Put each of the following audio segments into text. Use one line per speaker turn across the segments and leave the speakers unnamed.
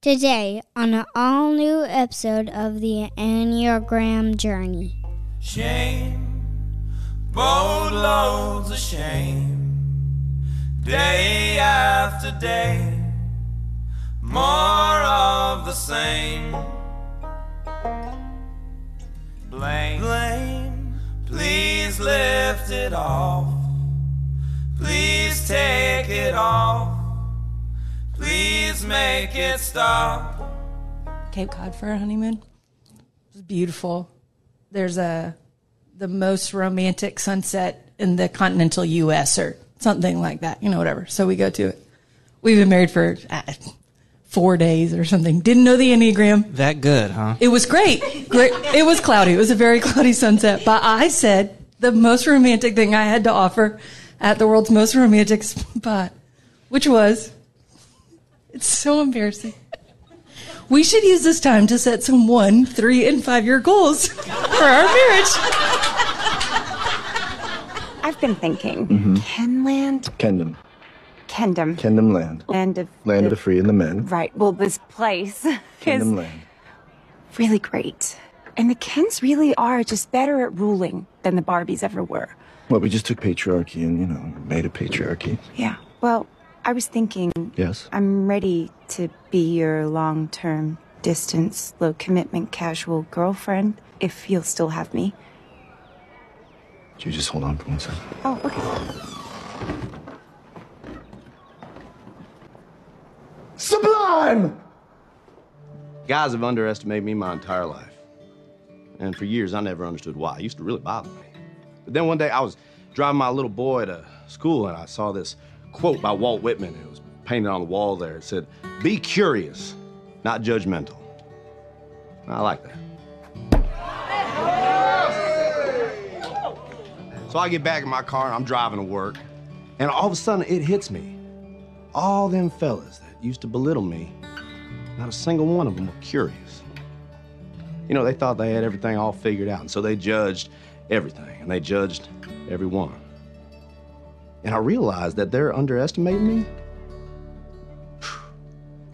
Today, on an all new episode of the Enneagram Journey.
Shame, boatloads of shame, day after day, more of the same. Blame, blame, please lift it off, please take it off, please make it stop.
Cape Cod for a honeymoon. It was beautiful. There's a the most romantic sunset in the continental U.S. or something like that. You know, whatever. So we go to it. We've been married for uh, four days or something. Didn't know the enneagram.
That good, huh?
It was great. Great. It was cloudy. It was a very cloudy sunset. But I said the most romantic thing I had to offer at the world's most romantic spot, which was, it's so embarrassing. We should use this time to set some one, three, and five year goals for our marriage.
I've been thinking.
Mm-hmm.
Kenland?
Kendom.
Kendom.
Kendom land.
Land of.
Land of the free and the men.
Right. Well, this place
Kendom
is
land.
really great. And the Kens really are just better at ruling than the Barbies ever were.
Well, we just took patriarchy and, you know, made a patriarchy.
Yeah. Well, I was thinking
Yes?
I'm ready to be your long term, distance, low commitment, casual girlfriend if you'll still have me.
Could you just hold on for one second?
Oh, okay.
Sublime!
Guys have underestimated me my entire life. And for years, I never understood why. It used to really bother me. But then one day, I was driving my little boy to school, and I saw this quote by Walt Whitman. It was painted on the wall there. It said, Be curious, not judgmental. I like that. So I get back in my car, and I'm driving to work, and all of a sudden, it hits me. All them fellas that used to belittle me not a single one of them were curious. You know, they thought they had everything all figured out, and so they judged everything, and they judged everyone. And I realized that they're underestimating me.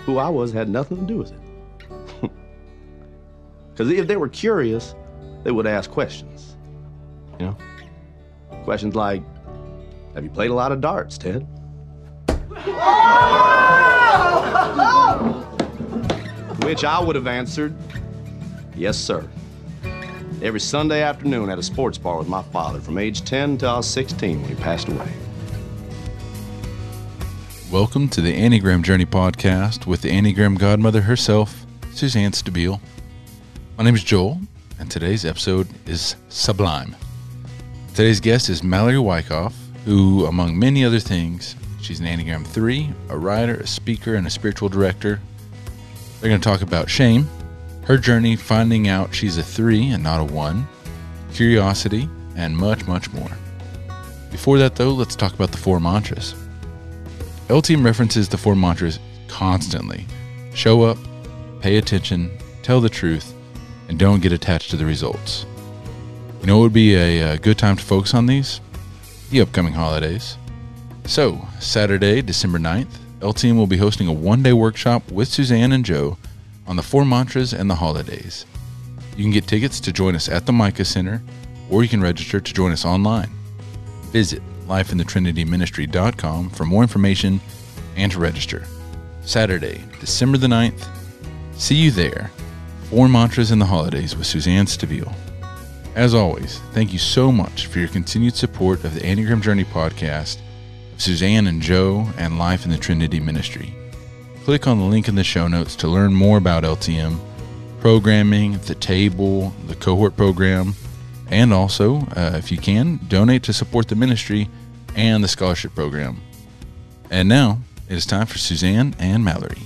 Who I was had nothing to do with it. Because if they were curious, they would ask questions. You know? Questions like, have you played a lot of darts, Ted? Which I would have answered, yes, sir. Every Sunday afternoon at a sports bar with my father from age 10 until I was 16 when he passed away.
Welcome to the Enneagram Journey podcast with the Enneagram Godmother herself, Suzanne Stabile. My name is Joel, and today's episode is Sublime. Today's guest is Mallory Wyckoff, who, among many other things, she's an Enneagram 3, a writer, a speaker, and a spiritual director. They're going to talk about shame, her journey finding out she's a 3 and not a 1, curiosity, and much, much more. Before that, though, let's talk about the four mantras. LTM references the four mantras constantly show up, pay attention, tell the truth, and don't get attached to the results. You know what would be a, a good time to focus on these? The upcoming holidays. So, Saturday, December 9th, LTM will be hosting a one day workshop with Suzanne and Joe on the four mantras and the holidays. You can get tickets to join us at the Micah Center, or you can register to join us online. Visit lifeinthetrinityministry.com for more information and to register. Saturday, December the 9th. See you there. Four Mantras in the Holidays with Suzanne Stabile. As always, thank you so much for your continued support of the Enneagram Journey podcast, of Suzanne and Joe, and Life in the Trinity Ministry. Click on the link in the show notes to learn more about LTM, programming, the table, the cohort program, and also, uh, if you can, donate to support the ministry and the scholarship program. And now it is time for Suzanne and Mallory.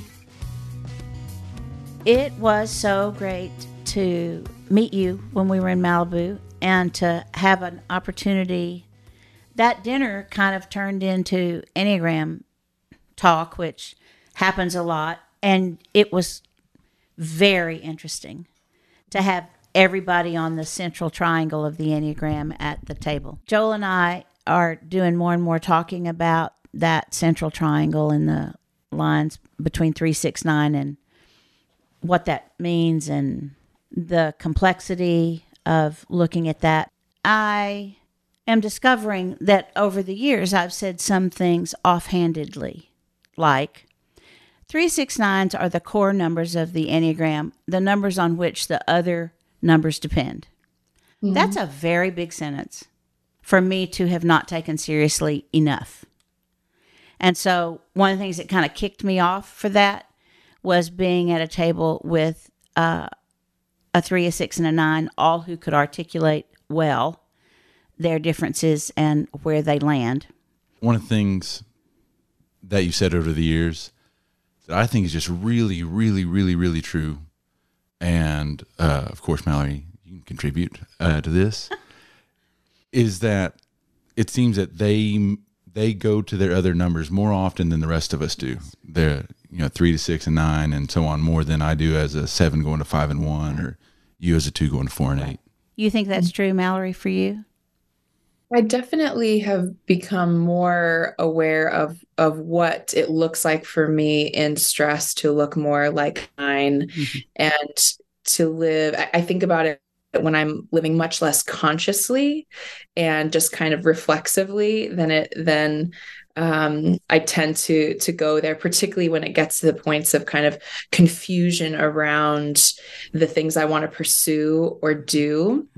It was so great to meet you when we were in Malibu and to have an opportunity. That dinner kind of turned into Enneagram talk, which happens a lot. And it was very interesting to have everybody on the central triangle of the Enneagram at the table. Joel and I are doing more and more talking about that central triangle and the lines between 369 and what that means and the complexity of looking at that. I am discovering that over the years I've said some things offhandedly, like 369s are the core numbers of the Enneagram, the numbers on which the other numbers depend. That's a very big sentence for me to have not taken seriously enough. And so, one of the things that kind of kicked me off for that was being at a table with uh, a three, a six, and a nine, all who could articulate well their differences and where they land.
One of the things that you said over the years that I think is just really, really, really, really true, and uh, of course, Mallory, you can contribute uh, to this, is that it seems that they they go to their other numbers more often than the rest of us do. They're you know three to six and nine and so on more than I do as a seven going to five and one, or you as a two going to four and eight.
You think that's true, Mallory, for you?
I definitely have become more aware of of what it looks like for me in stress to look more like mine mm-hmm. and to live. I, I think about it when I'm living much less consciously and just kind of reflexively than it then um, I tend to to go there, particularly when it gets to the points of kind of confusion around the things I want to pursue or do.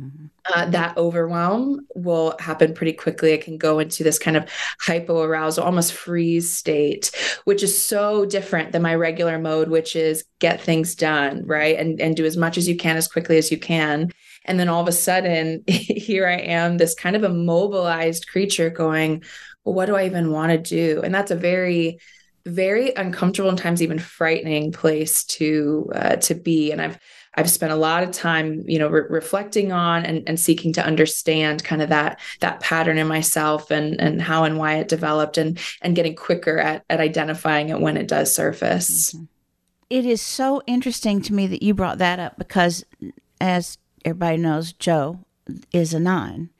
Uh, that overwhelm will happen pretty quickly. I can go into this kind of hypoarousal, almost freeze state, which is so different than my regular mode, which is get things done, right? And and do as much as you can as quickly as you can. And then all of a sudden, here I am, this kind of immobilized creature going, well, what do I even want to do? And that's a very very uncomfortable and times even frightening place to uh, to be and i've i've spent a lot of time you know re- reflecting on and, and seeking to understand kind of that that pattern in myself and and how and why it developed and and getting quicker at at identifying it when it does surface
It is so interesting to me that you brought that up because, as everybody knows, Joe is a nine.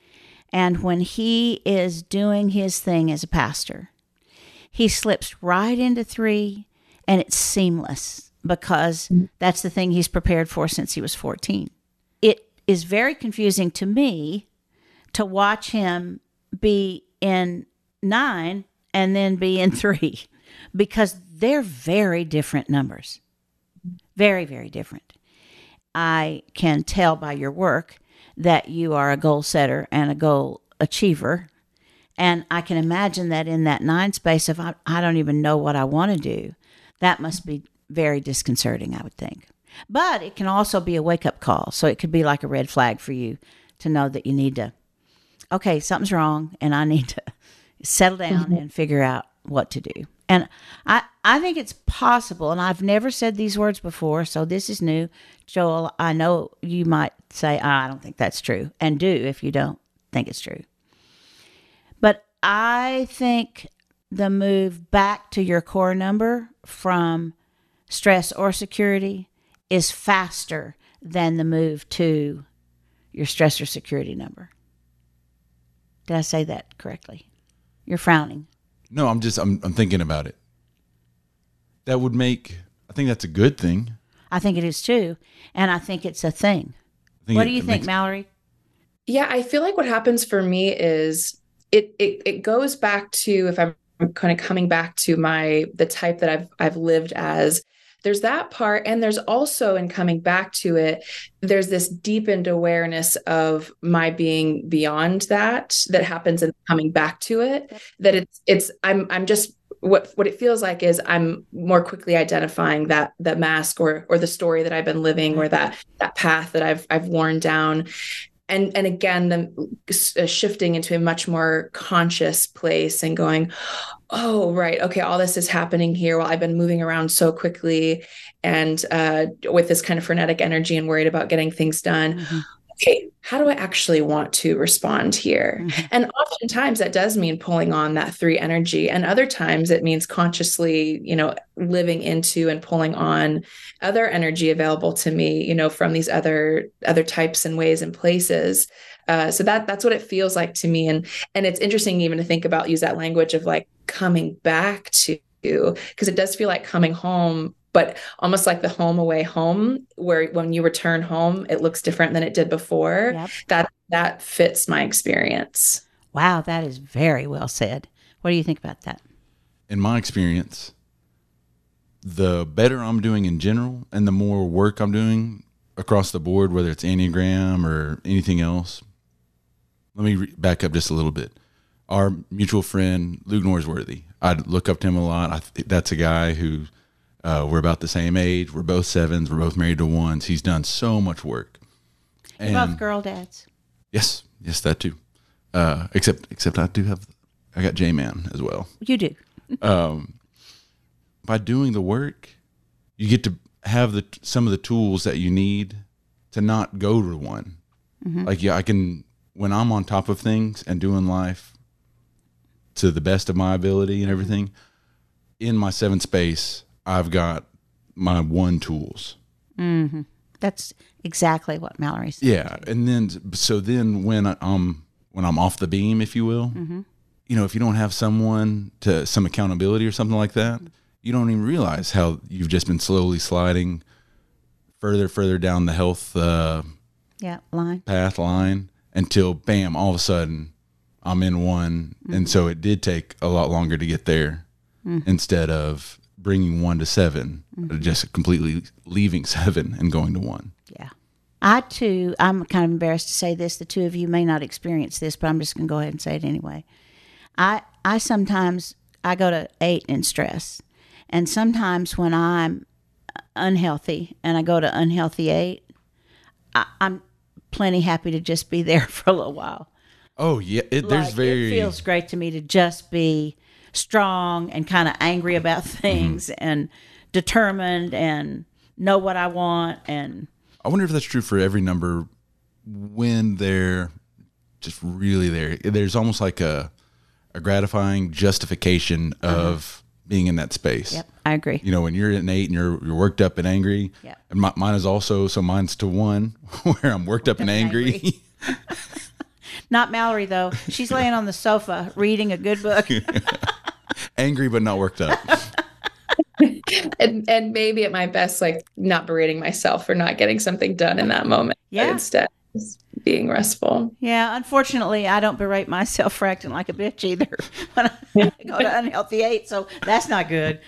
And when he is doing his thing as a pastor, he slips right into three and it's seamless because mm. that's the thing he's prepared for since he was 14. It is very confusing to me to watch him be in nine and then be in three because they're very different numbers. Very, very different. I can tell by your work that you are a goal setter and a goal achiever. And I can imagine that in that nine space, if I, I don't even know what I want to do, that must be very disconcerting, I would think. But it can also be a wake up call. So it could be like a red flag for you to know that you need to, okay, something's wrong and I need to settle down mm-hmm. and figure out what to do. And I, I think it's possible, and I've never said these words before, so this is new. Joel, I know you might say, "Ah, I don't think that's true, and do if you don't think it's true. But I think the move back to your core number from stress or security is faster than the move to your stress or security number. Did I say that correctly? You're frowning.
No, I'm just I'm I'm thinking about it. That would make I think that's a good thing.
I think it is too. And I think it's a thing.
I think
What
it-
do you think,
makes-
Mallory?
Yeah, I feel like what happens for me is it it it goes back to if I'm kind of coming back to my the type that I've I've lived as. There's that part, and there's also in coming back to it, there's this deepened awareness of my being beyond that that happens in coming back to it. That it's it's I'm I'm just what what it feels like is I'm more quickly identifying that that mask or or the story that I've been living or that that path that I've I've worn down. And and again the uh, shifting into a much more conscious place and going oh right okay all this is happening here while i've been moving around so quickly and uh, with this kind of frenetic energy and worried about getting things done okay how do i actually want to respond here? And oftentimes that does mean pulling on that three energy and other times it means consciously you know living into and pulling on other energy available to me you know from these other other types and ways and places. Uh, so that that's what it feels like to me. And and it's interesting even to think about use that language of like coming back to because it does feel like coming home but almost like the home away home where when you return home it looks different than it did before
Yep.
that that fits my experience
Wow, that is very well said. What do you think about that?
in my experience, the better I'm doing in general and the more work I'm doing across the board, whether it's Enneagram or anything else. Let me re- back up just a little bit. Our mutual friend, Luke Norsworthy, I look up to him a lot. I th- that's a guy who uh, we're about the same age. We're both sevens. We're both married to ones. He's done so much work.
You're both girl dads.
yes, yes, that too. Uh, except, except I do have, I got J Man as well
You do.
by doing the work, you get to have the some of the tools that you need to not go to one. Like yeah, I can when I'm on top of things and doing life to the best of my ability and everything. In my seven space, I've got my one tools. Mm-hmm.
That's exactly what Mallory said.
Yeah, and then so then when I- I'm when I'm off the beam, if you will, mm-hmm. you know, if you don't have someone to some accountability or something like that, you don't even realize how you've just been slowly sliding further, further down the health uh,
Yeah, line.
path line until bam, all of a sudden I'm in one, and mm-hmm. so it did take a lot longer to get there instead of bringing one to 7 mm-hmm. just completely leaving seven and going to one.
Yeah. I too, I'm kind of embarrassed to say this. The two of you may not experience this, but I'm just going to go ahead and say it anyway. I I sometimes I go to eight in stress, and sometimes when I'm unhealthy and I go to unhealthy eight, I, I'm plenty happy to just be there for a little while.
Oh yeah, it, there's
Like,
very
it feels great to me to just be strong and kind of angry about mm-hmm. things mm-hmm. and determined and know what I want and
I wonder if that's true for every number when they're just really there. There's almost like a a gratifying justification mm-hmm. of being in that space.
yep, I agree.
You know, when you're an eight and you're you're worked up and angry.
Yep.
And my, mine is also so mine's to one where I'm worked up and
and
angry.
angry. Not Mallory though. She's laying on the sofa reading a good book.
angry but not worked up.
and and maybe at my best like not berating myself for not getting something done in that moment
Yeah.
instead just being restful
Yeah, unfortunately, I don't berate myself for acting like a bitch either when I go to unhealthy eight, so that's not good.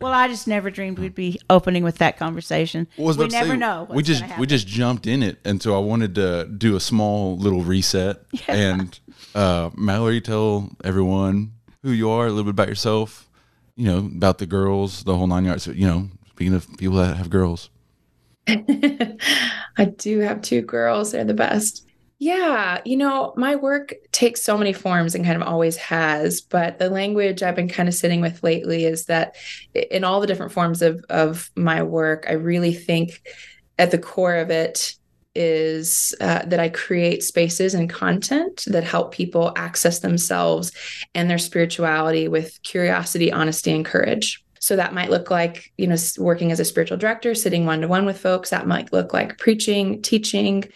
well, I just never dreamed we'd be opening with that conversation.
Well, was
we never
say,
know. What's
we just we just jumped in it, and so I wanted to do a small little reset. And uh, Mallory, tell everyone who you are, a little bit about yourself. You know about the girls, the whole nine yards. You know, speaking of people that have girls,
I do have two girls. They're the best. Yeah, you know, my work takes so many forms and kind of always has, but the language I've been kind of sitting with lately is that in all the different forms of of my work, I really think at the core of it is uh, that I create spaces and content that help people access themselves and their spirituality with curiosity, honesty, and courage. So that might look like, you know, working as a spiritual director, sitting one to one with folks. That might look like preaching, teaching. It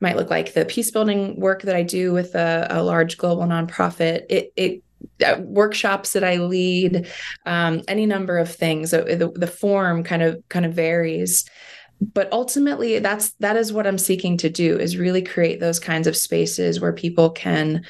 might look like the peace building work that I do with a, a large global nonprofit. It, it uh, workshops that I lead, um, any number of things. So the, the form kind of kind of varies but ultimately that's that is what i'm seeking to do is really create those kinds of spaces where people can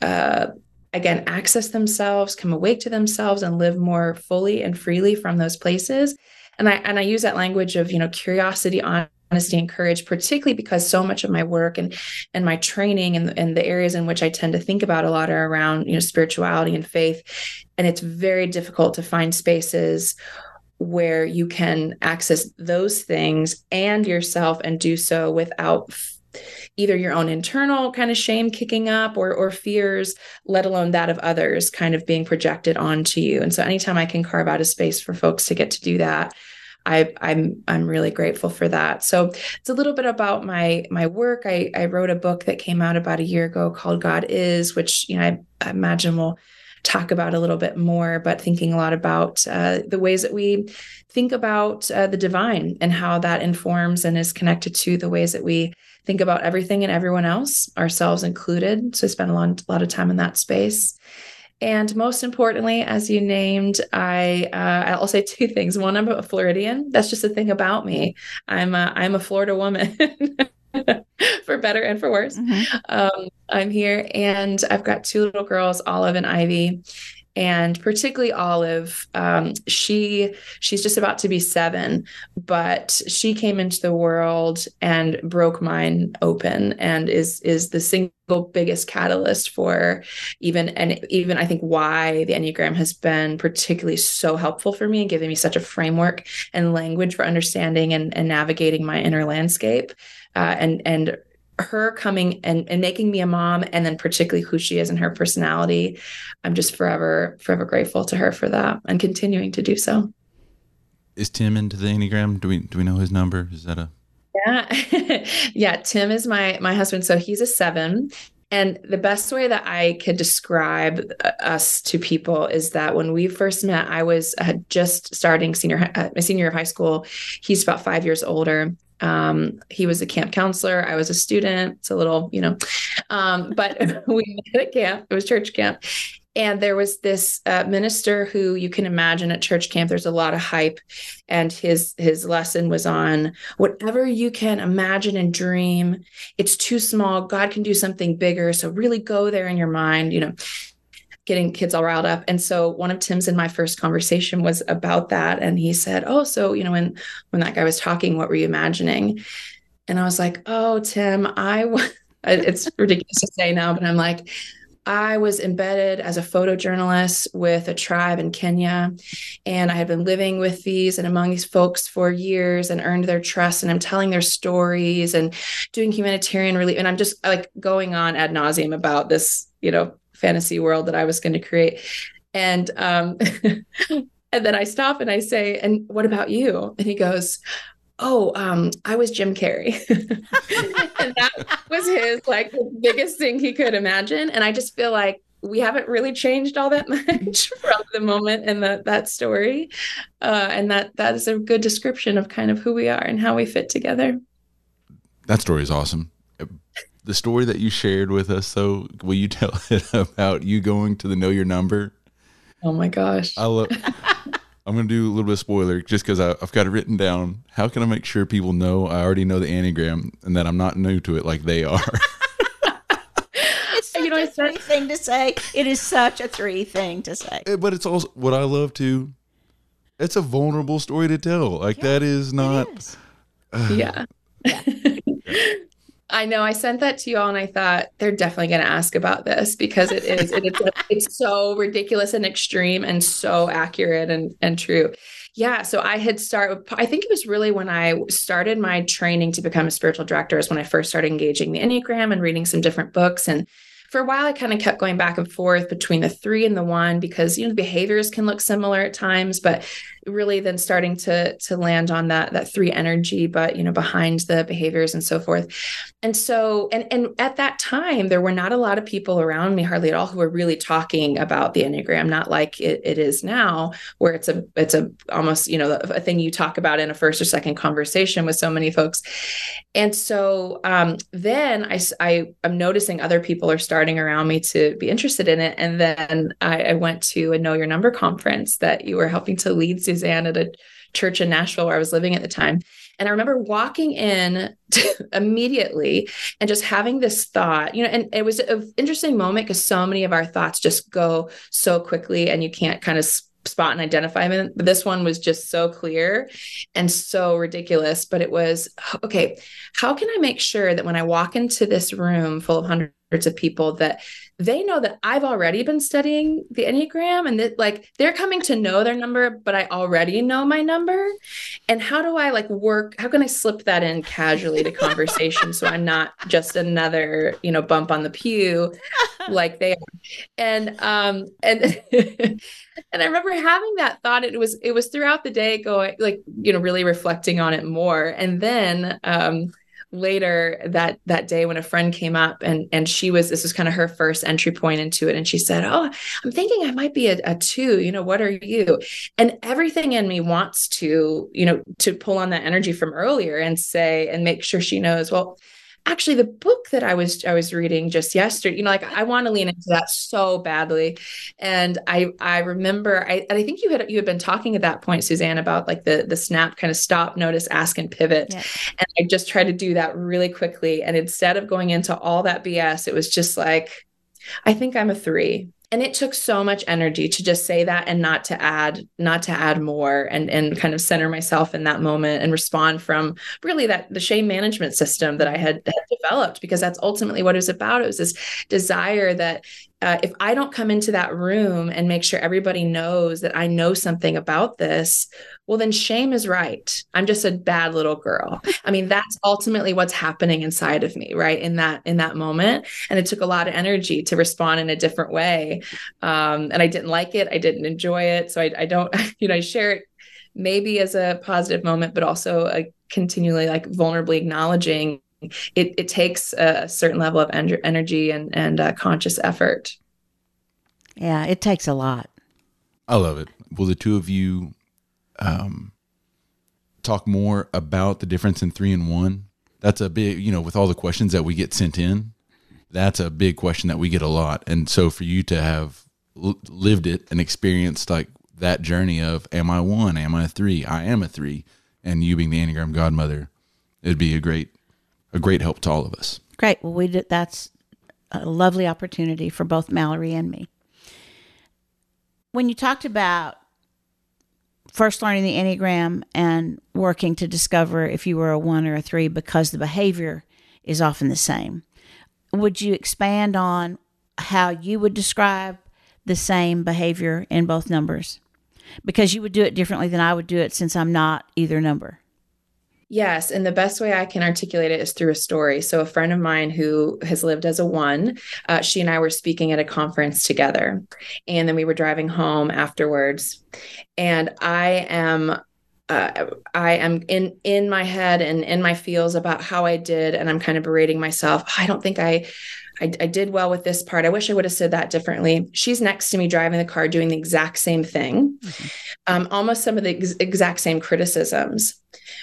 uh, again access themselves come awake to themselves and live more fully and freely from those places. And i and i use that language of you know curiosity honesty and courage particularly because so much of my work and and my training and, and the areas in which i tend to think about a lot are around you know spirituality and faith. And it's very difficult to find spaces where you can access those things and yourself and do so without either your own internal kind of shame kicking up or or fears let alone that of others kind of being projected onto you and so anytime i can carve out a space for folks to get to do that I, I'm I'm really grateful for that. So it's a little bit about my my work. I, I wrote a book that came out about a year ago called God Is, which you know I, I imagine we'll talk about a little bit more. But thinking a lot about uh, the ways that we think about uh, the divine and how that informs and is connected to the ways that we think about everything and everyone else, ourselves included. So I spent a lot, a lot of time in that space. And most importantly, as you named, I uh, I'll say two things. One, I'm a Floridian. That's just a thing about me. I'm a, I'm a Florida woman. for better and for worse. Mm-hmm. Um, I'm here and I've got two little girls, Olive and Ivy and particularly Olive, um, she she's just about to be seven, but she came into the world and broke mine open, and is is the single biggest catalyst for even and even I think why the Enneagram has been particularly so helpful for me and giving me such a framework and language for understanding and, and navigating my inner landscape. Uh, and and her coming and, and making me a mom and then particularly who she is and her personality i'm just forever forever grateful to her for that and continuing to do so.
Is tim into the enneagram? Do we do we know his number? Is that a
yeah. Yeah tim is my my husband. So he's a seven. And the best way that I could describe uh, us to people is that when we first met, I was had just starting senior uh, my senior year of high school. He's about five years older, um, he was a camp counselor. I was a student. It's a little, you know, um, but we met at camp. It was church camp. And there was this uh, minister who you can imagine at church camp. There's a lot of hype, and his his lesson was on whatever you can imagine and dream. It's too small. God can do something bigger. So really go there in your mind. You know, getting kids all riled up. And so one of Tim's in my first conversation was about that. And he said, Oh, so, you know, when when that guy was talking, what were you imagining? And I was like, Oh, Tim, I was it's ridiculous to say now, but I'm like, I was embedded as a photojournalist with a tribe in Kenya. And I had been living with these and among these folks for years and earned their trust. And I'm telling their stories and doing humanitarian relief. And I'm just like going on ad nauseum about this, you know, fantasy world that I was going to create. And um, and then I stop and I say, "And what about you?" And he goes, "Oh, um, I was Jim Carrey," and that was his like biggest thing he could imagine. And I just feel like we haven't really changed all that much from the moment in that that story, uh, and that that is a good description of kind of who we are and how we fit together.
That story is awesome the story that you shared with us, though, will you tell it about you going to the Know Your Number?
Oh my gosh!
I love. I'm going to do a little bit of spoiler just because I've got it written down. How can I make sure people know I already know the Enneagram and that I'm not new to it like they are?
it's such you know, a three thing to say. It is such a three thing to say.
Eh, but it's also what I love to. It's a vulnerable story to tell. Like yeah, that is not.
Is. Uh, yeah. yeah. I know I sent that to you all and I thought they're definitely going to ask about this because it is it, it's it's so ridiculous and extreme and so accurate and and true. Yeah, so I had started I think it was really when I started my training to become a spiritual director is when I first started engaging the Enneagram and reading some different books and for a while I kind of kept going back and forth between the 3 and the 1 because you know the behaviors can look similar at times but really then starting to to land on that that three energy but you know behind the behaviors and so forth. And so and and at that time there were not a lot of people around me hardly at all who were really talking about the enneagram not like it, it is now where it's a it's a almost you know a thing you talk about in a first or second conversation with so many folks. And so um, then I, I am noticing other people are starting around me to be interested in it. And then I, I went to a know your number conference that you were helping to lead Susan Suzanne at a church in Nashville where I was living at the time. And I remember walking in immediately and just having this thought, you know, and it was an interesting moment because so many of our thoughts just go so quickly and you can't kind of spot and identify them. But this one was just so clear and so ridiculous. But it was oh, okay, how can I make sure that when I walk into this room full of hundreds of people that they know that I've already been studying the Enneagram and that like they're coming to know their number, but I already know my number. And how do I like work? How can I slip that in casually to conversation so I'm not just another, you know, bump on the pew like they are. And um and and I remember having that thought. It was it was throughout the day going like, you know, really reflecting on it more. And then um later that that day when a friend came up and and she was this was kind of her first entry point into it. And she said oh i'm thinking i might be a, a two you know what are you? And everything in me wants to you know to pull on that energy from earlier and say and make sure she knows well actually the book that I was I was reading just yesterday, you know, like I want to lean into that so badly. And I I remember I I think you had you had been talking at that point, Suzanne, about like the the snap kind of stop, notice, ask, and pivot.
Yeah.
And I just tried to do that really quickly. And instead of going into all that BS, it was just like, I think I'm a three and it took so much energy to just say that and not to add not to add more and and kind of center myself in that moment and respond from really that the shame management system that i had, had developed because that's ultimately what it was about. It was this desire that uh, if I don't come into that room and make sure everybody knows that I know something about this, well, then shame is right. I'm just a bad little girl. I mean, that's ultimately what's happening inside of me, right? In that in that moment, and it took a lot of energy to respond in a different way, um, and I didn't like it. I didn't enjoy it, so I, I don't, you know, I share it maybe as a positive moment, but also a continually like vulnerably acknowledging it, it takes a certain level of en- energy and, and uh, conscious effort.
Yeah, it takes a lot.
I love it. Will the two of you um, talk more about the difference in three and one? That's a big, you know, with all the questions that we get sent in, that's a big question that we get a lot. And so for you to have lived it and experienced like that journey of, am I one? Am I a three? I am a three. And you being the Enneagram godmother, it'd be a great, a great help to all of us.
Great. Well, we did, that's a lovely opportunity for both Mallory and me. When you talked about first learning the Enneagram and working to discover if you were a one or a three because the behavior is often the same, would you expand on how you would describe the same behavior in both numbers? Because you would do it differently than I would do it since I'm not either number.
Yes. And the best way I can articulate it is through a story. So, a friend of mine who has lived as a one, uh, she and I were speaking at a conference together. And then we were driving home afterwards. And I am. Uh, I am in in my head and in my feels about how I did, and I'm kind of berating myself. I don't think I I, I, did well with this part. I wish I would have said that differently. She's next to me driving the car, doing the exact same thing, mm-hmm. um, almost some of the ex- exact same criticisms.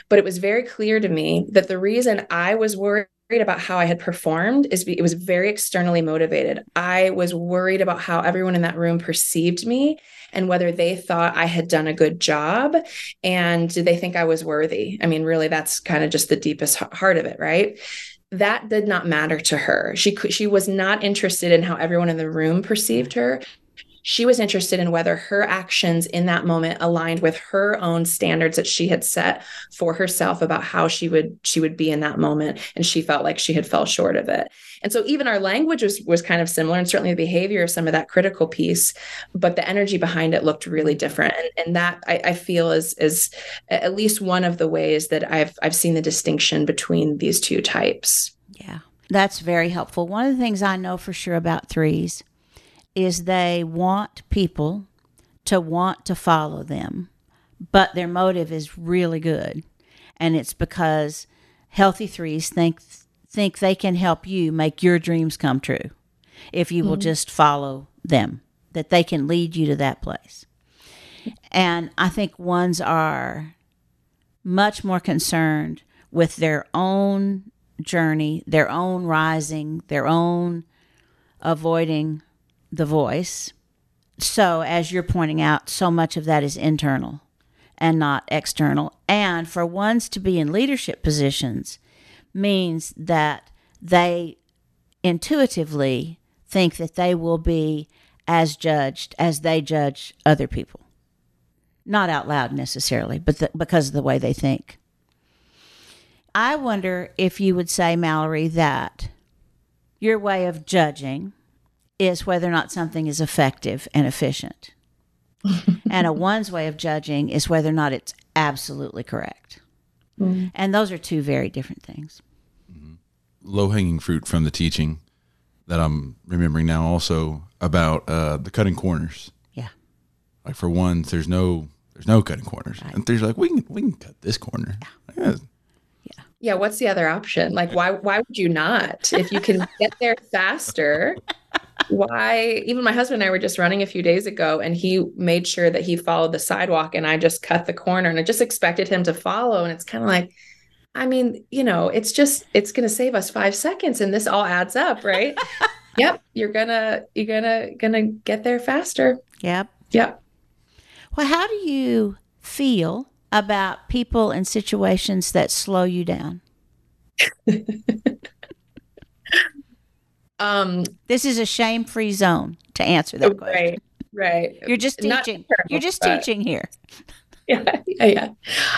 But it was very clear to me that the reason I was worried about how I had performed is it was very externally motivated. I was worried about how everyone in that room perceived me and whether they thought I had done a good job and did they think I was worthy. I mean, really, that's kind of just the deepest heart of it, right? That did not matter to her. She she was not interested in how everyone in the room perceived her. She was interested in whether her actions in that moment aligned with her own standards that she had set for herself about how she would she would be in that moment and she felt like she had fell short of it. And so even our language was was kind of similar and certainly the behavior of some of that critical piece, but the energy behind it looked really different. And, and that I, I feel is is at least one of the ways that I've I've seen the distinction between these two types.
Yeah. That's very helpful. One of the things I know for sure about threes is they want people to want to follow them, but their motive is really good. And it's because healthy threes think think they can help you make your dreams come true if you mm-hmm. will just follow them, that they can lead you to that place. And I think ones are much more concerned with their own journey, their own rising, their own avoiding the voice. So, as you're pointing out, so much of that is internal and not external. And for ones to be in leadership positions means that they intuitively think that they will be as judged as they judge other people. Not out loud necessarily, but the, because of the way they think. I wonder if you would say, Mallory, that your way of judging is whether or not something is effective and efficient. and a one's way of judging is whether or not it's absolutely correct. Mm-hmm. And those are two very different things.
Mm-hmm. Low hanging fruit from the teaching that I'm remembering now also about uh, the cutting corners.
Yeah.
Like for one, there's no there's no cutting corners. Right. And there's like we can we can cut this corner. Yeah. yeah.
Yeah. Yeah, what's the other option? Like why why would you not? If you can get there faster, why even my husband and I were just running a few days ago and he made sure that he followed the sidewalk and I just cut the corner and I just expected him to follow and it's kind of like I mean, you know, it's just it's going to save us 5 seconds and this all adds up, right? yep, you're going to you're going to going to get there faster.
Yep.
Yep.
Well, how do you feel about people and situations that slow you down?
Um
This is a shame-free zone to answer that question.
right. Right.
You're just teaching.
terrible,
You're just
but-
teaching here.
Yeah, yeah, yeah.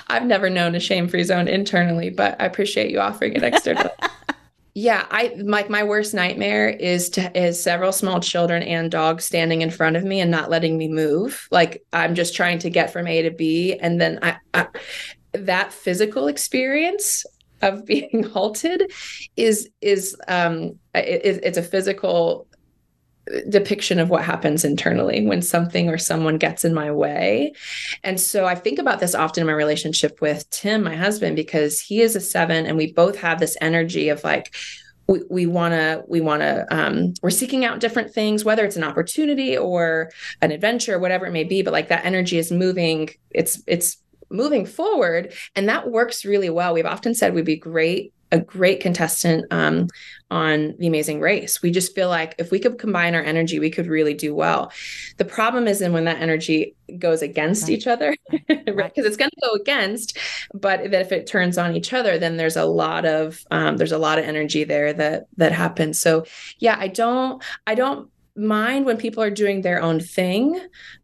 I've never known a shame-free zone internally, but I appreciate you offering it externally. yeah, I like my worst nightmare is to is several small children and dogs standing in front of me and not letting me move. Like I'm just trying to get from A to B, and then I, I that physical experience of being halted is is um it, it- it's a physical depiction of what happens internally when something or someone gets in my way. And so I think about this often in my relationship with Tim, my husband, because he is a seven and we both have this energy of like, we, we want to we want to um, we're seeking out different things whether it's an opportunity or an adventure whatever it may be but like that energy is moving it's it's moving forward and that works really well. We've often said we'd be great a great contestant um, on the amazing race. We just feel like if we could combine our energy we could really do well. The problem is then when that energy goes against
Right.
each other right because it's going to go against but that if it turns on each other then there's a lot of um, there's a lot of energy there that that happens. So yeah i don't i don't mind when people are doing their own thing.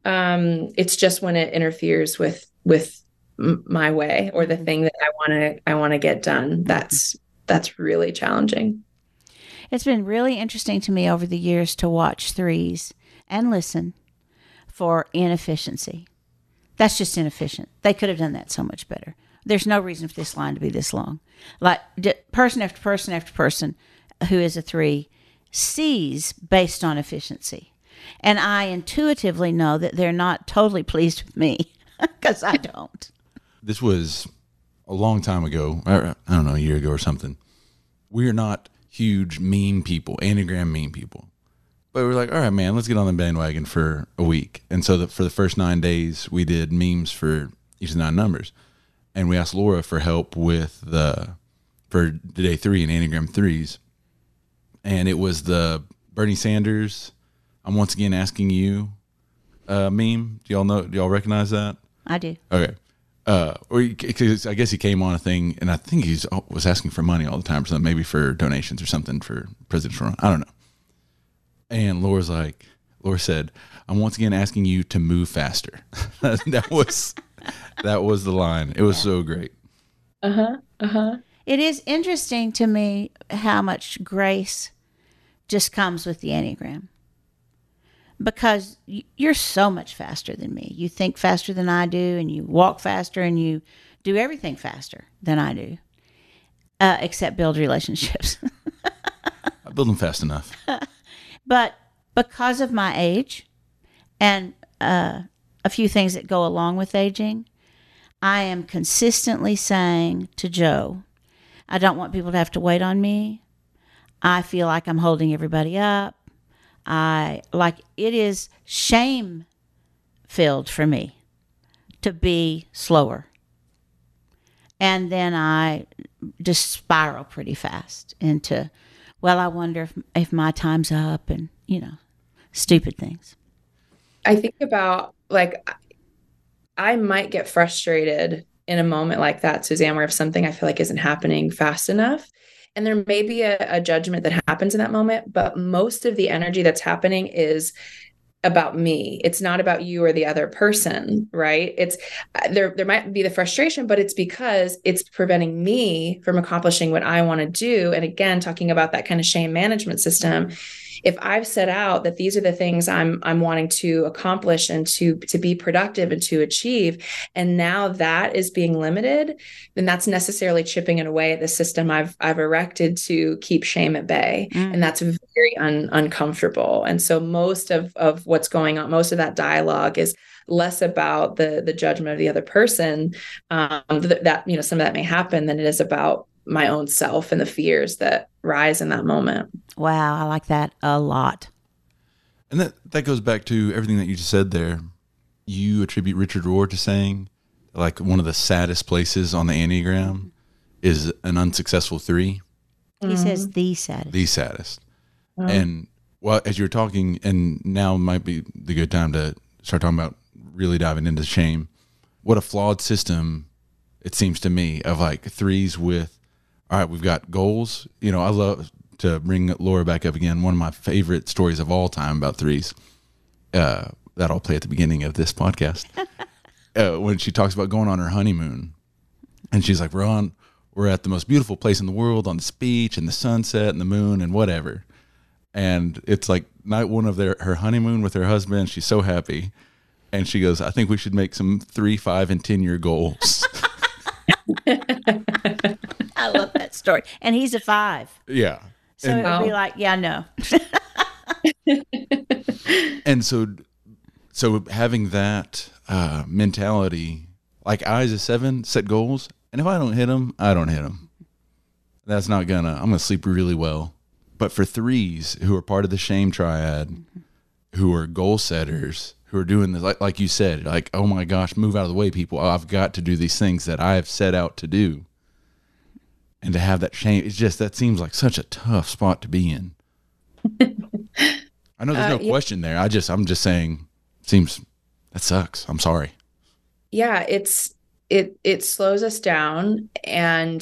Um, it's just when it interferes with with m- my way or the mm-hmm. thing that i want to i want to get done that's that's really challenging
It's been really interesting to me over the years to watch threes and listen for inefficiency. That's just inefficient. They could have done that so much better. There's no reason for this line to be this long. Like d- person after person after person who is a three sees based on efficiency. And I intuitively know that they're not totally pleased with me because I don't.
This was a long time ago. or, I don't know, a year ago or something. We are not huge meme people, Enneagram meme people. But we're like, all right, man, let's get on the bandwagon for a week. And so the, for the first nine days, we did memes for each of the nine numbers. And we asked Laura for help with the, for the day three and Enneagram threes. And it was the Bernie Sanders, I'm once again asking you uh, meme. Do y'all know, do y'all recognize that?
I do.
Okay. Uh, or because I guess he came on a thing, and I think he's oh, was asking for money all the time, so maybe for donations or something for presidential run. I don't know. And Laura's like, Laura said, "I'm once again asking you to move faster." that was that was the line. It was so great.
uh-huh uh-huh
It is interesting to me how much grace just comes with the Enneagram. Because you're so much faster than me. You think faster than I do, and you walk faster, and you do everything faster than I do, uh, except build relationships.
I build them fast enough.
but because of my age and uh, a few things that go along with aging, I am consistently saying to Joe, I don't want people to have to wait on me. I feel like I'm holding everybody up. I like it is shame filled for me to be slower. And then I just spiral pretty fast into, well, I wonder if, if my time's up and, you know, stupid things.
I think about like I might get frustrated in a moment like that, Suzanne, where if something I feel like isn't happening fast enough. And there may be a, a judgment that happens in that moment, but most of the energy that's happening is about me. It's not about you or the other person, right? It's uh, there there might be the frustration, but it's because it's preventing me from accomplishing what I want to do. And again, talking about that kind of shame management system, if I've set out that these are the things I'm I'm wanting to accomplish and to to be productive and to achieve, and now that is being limited, then that's necessarily chipping it away at the system I've I've erected to keep shame at bay,
Mm.
and that's very un, uncomfortable. And so most of of what's going on, most of that dialogue is less about the the judgment of the other person um, th- that you know some of that may happen than it is about my own self and the fears that rise in that moment.
Wow, I like that a lot.
And that that goes back to everything that you just said there. You attribute Richard Rohr to saying like one of the saddest places on the Enneagram is an unsuccessful three,
He says mm-hmm. the saddest.
the saddest. Mm-hmm. And well, as you're talking, and now might be the good time to start talking about really diving into shame. What a flawed system it seems to me of like threes with, all right, we've got goals. You know, I love to bring Laura back up again. One of my favorite stories of all time about threes. Uh, that I'll play at the beginning of this podcast. uh, when she talks about going on her honeymoon, and she's like, "We're on, we're at the most beautiful place in the world on this beach and the sunset and the moon and whatever." And it's like night one of their her honeymoon with her husband. She's so happy, and she goes, "I think we should make some three, five, and ten year goals."
I love that story. And he's a five.
yeah,
So
and,
it would be like, yeah, no.
and so, so having that uh, mentality, like I as a seven set goals, and if I don't hit them, I don't hit them. That's not gonna. I'm gonna sleep really well. But for threes who are part of the shame triad, who are goal setters, who are doing this, like, like you said, like, oh my gosh, move out of the way, people. I've got to do these things that I have set out to do. And to have that shame, it's just, that seems like such a tough spot to be in. I know there's
Uh,
no
yeah.
question there. I just, I'm just saying, seems, that sucks. I'm sorry.
yeah it's it it slows us down and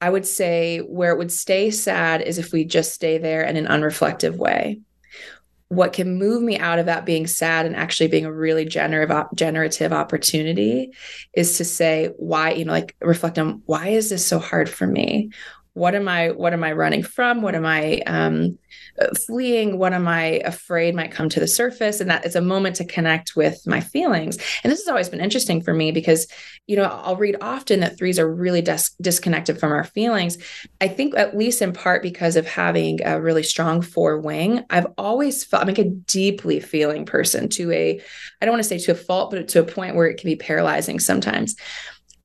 i would say where it would stay sad is if we just stay there in an unreflective way what can move me out of that being sad and actually being a really generative generative opportunity is to say why you know like reflect on why is this so hard for me what am i what am i running from? What am i um fleeing? What am i afraid might come to the surface? And that is a moment to connect with my feelings. And this has always been interesting for me because you know i'll read often that threes are really dis- disconnected from our feelings. I think at least in part because of having a really strong four wing i've always felt i'm like a deeply feeling person to a i don't want to say to a fault but to a point where it can be paralyzing sometimes.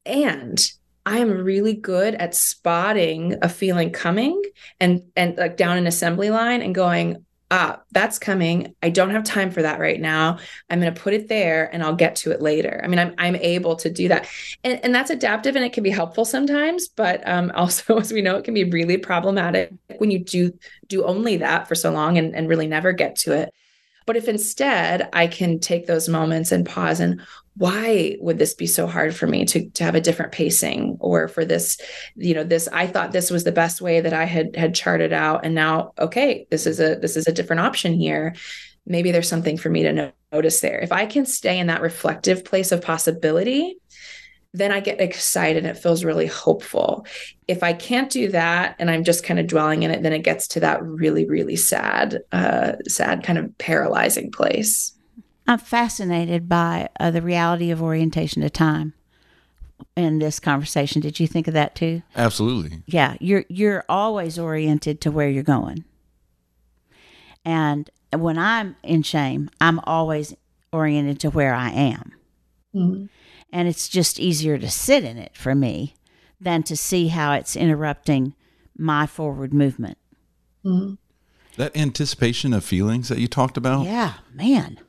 And I am really good at spotting a feeling coming and and like down an assembly line and going, ah, that's coming. I don't have time for that right now. I'm going to put it there and I'll get to it later. I mean, I'm I'm able to do that, and and that's adaptive and it can be helpful sometimes, but um, also as we know, it can be really problematic when you do do only that for so long and and really never get to it. But if instead I can take those moments and pause and why would this be so hard for me to to have a different pacing or for this you know this I thought this was the best way that I had had charted out and now okay this is a this is a different option here. Maybe there's something for me to no- notice there. If I can stay in that reflective place of possibility then I get excited and it feels really hopeful. If I can't do that and I'm just kind of dwelling in it, then it gets to that really, really sad, uh, sad kind of paralyzing place.
I'm fascinated by uh, the reality of orientation to time in this conversation. Did you think of that too?
Absolutely.
Yeah, you're you're always oriented to where you're going. And when I'm in shame, I'm always oriented to where I am.
Mhm.
And it's just easier to sit in it for me than to see how it's interrupting my forward movement.
Mhm.
That anticipation of feelings that you talked about,
Yeah, man.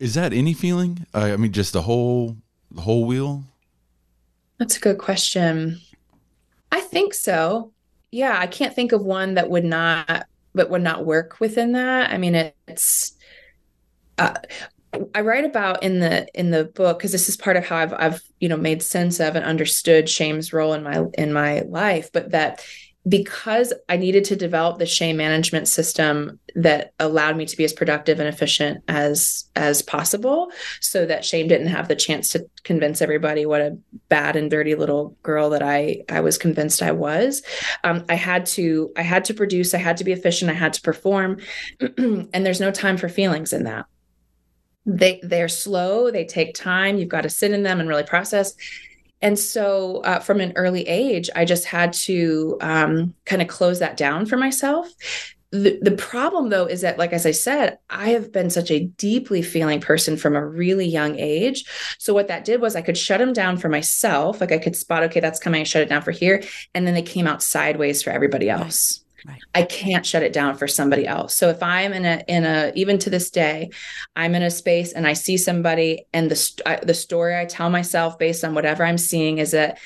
is that any feeling? I I mean, just the whole, the whole wheel?
That's a good question. I think so. Yeah, I can't think of one that would not, but would not work within that. I mean, it, it's. Uh, I write about in the in the book because this is part of how I've I've you know made sense of and understood shame's role in my in my life, but that because I needed to develop the shame management system that allowed me to be as productive and efficient as as possible so that shame didn't have the chance to convince everybody what a bad and dirty little girl that I I was convinced I was. Um, I had to I had to produce I had to be efficient I had to perform and there's no time for feelings in that they they're slow they take time you've got to sit in them and really process. And so uh, from an early age i just had to um, kind of close that down for myself. The, the problem though is that like as i said i have been such a deeply feeling person from a really young age. So what that did was i could shut them down for myself like i could spot okay that's coming i shut it down for here and then they came out sideways for everybody else
Right.
I can't shut it down for somebody else. So if I'm in a in a even to this day, I'm in a space and I see somebody and the st- I, the story I tell myself based on whatever I'm seeing is that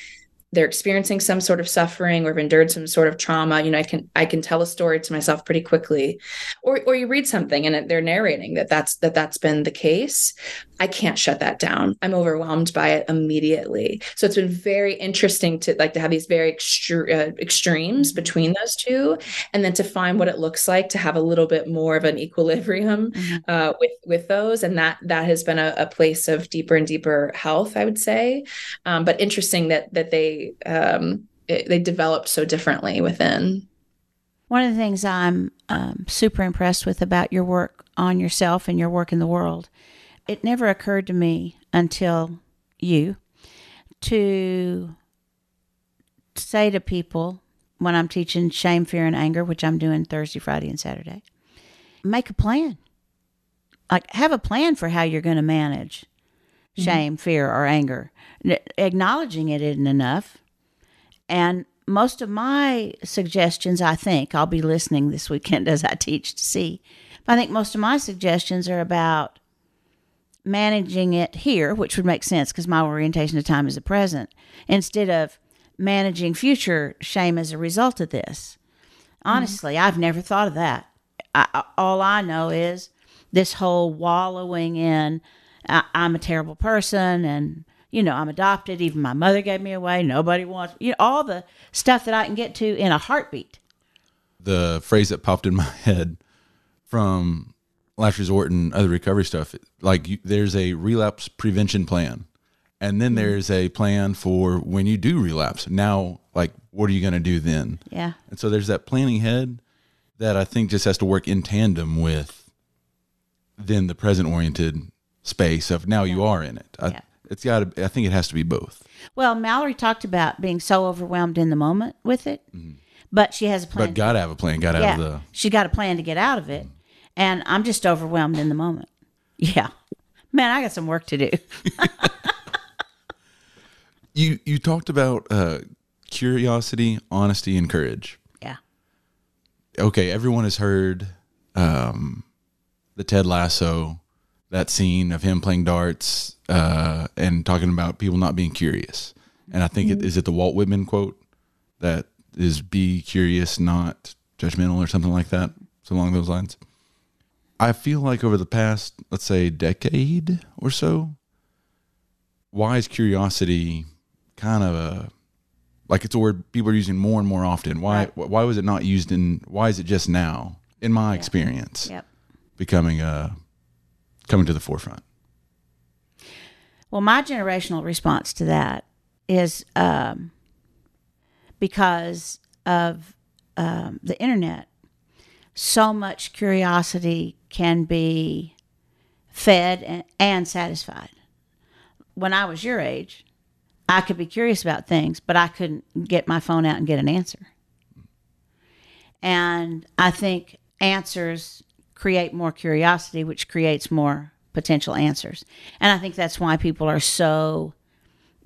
they're experiencing some sort of suffering or have endured some sort of trauma you know i can i can tell a story to myself pretty quickly. Or or you read something and they're narrating that that's that that's been the case. I can't shut that down. I'm overwhelmed by it immediately. So it's been very interesting to like to have these very extre- uh, extremes between those two and then to find what it looks like to have a little bit more of an equilibrium mm-hmm. uh, with with those. And that that has been a, a, place of deeper and deeper health i would say. Um, but interesting that that they um, it, they developed so differently within.
One of the things I'm um, super impressed with about your work on yourself and your work in the world, it never occurred to me until you to say to people when I'm teaching shame, fear, and anger, which I'm doing Thursday, Friday, and Saturday, make a plan. Like, have a plan for how you're going to manage mm-hmm. shame, fear, or anger. Acknowledging it isn't enough. And most of my suggestions, I think, I'll be listening this weekend as I teach to see. But I think most of my suggestions are about managing it here, which would make sense because my orientation to time is the present, instead of managing future shame as a result of this. Honestly, mm-hmm. I've never thought of that. I, all I know is this whole wallowing in I, am a terrible person and you know I'm adopted. Even my mother gave me away. Nobody wants you know all the stuff that I can get to in a heartbeat.
The phrase that popped in my head from last resort and other recovery stuff, like you, there's a relapse prevention plan, and then mm-hmm. there's a plan for when you do relapse. Now, like what are you going to do then?
Yeah.
And so there's that planning head that I think just has to work in tandem with then the present oriented space of now yeah. you are in it. I, yeah. It's got to. I think it has to be both.
Well, Mallory talked about being so overwhelmed in the moment with it, mm-hmm. but she has a plan.
But got to have a plan. Got to yeah, have the.
She got a plan to get out of it, mm-hmm. and I'm just overwhelmed in the moment. Yeah, man, I got some work to do.
you you talked about uh, curiosity, honesty, and courage.
Yeah.
Okay, everyone has heard um, the Ted Lasso that scene of him playing darts uh, and talking about people not being curious. And I think it is it the Walt Whitman quote that is be curious, not judgmental, or something like that, so along those lines. I feel like over the past, let's say, decade or so, why is curiosity kind of a like it's a word people are using more and more often? Why right. why was it not used in? Why is it just now? In my yeah. experience,
yep.
becoming a coming to the forefront?
Well, my generational response to that is um, because of um, the internet, so much curiosity can be fed and, and satisfied. When I was your age, I could be curious about things, but I couldn't get my phone out and get an answer. And I think answers create more curiosity, which creates more potential answers. And I think that's why people are so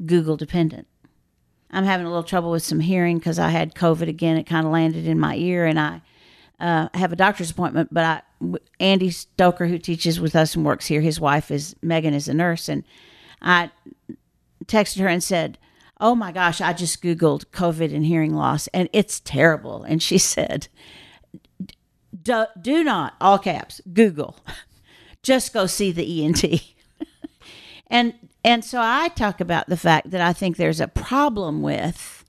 Google dependent. I'm having a little trouble with some hearing because I had COVID again. It kind of landed in my ear, and I uh, have a doctor's appointment. But I, Andy Stoker, who teaches with us and works here, his wife is Megan, is a nurse, and I texted her and said, "Oh my gosh, I just Googled COVID and hearing loss, and it's terrible." And she said, do, do not, all caps, Google. Just go see the ENT. and and so I talk about the fact that I think there's a problem with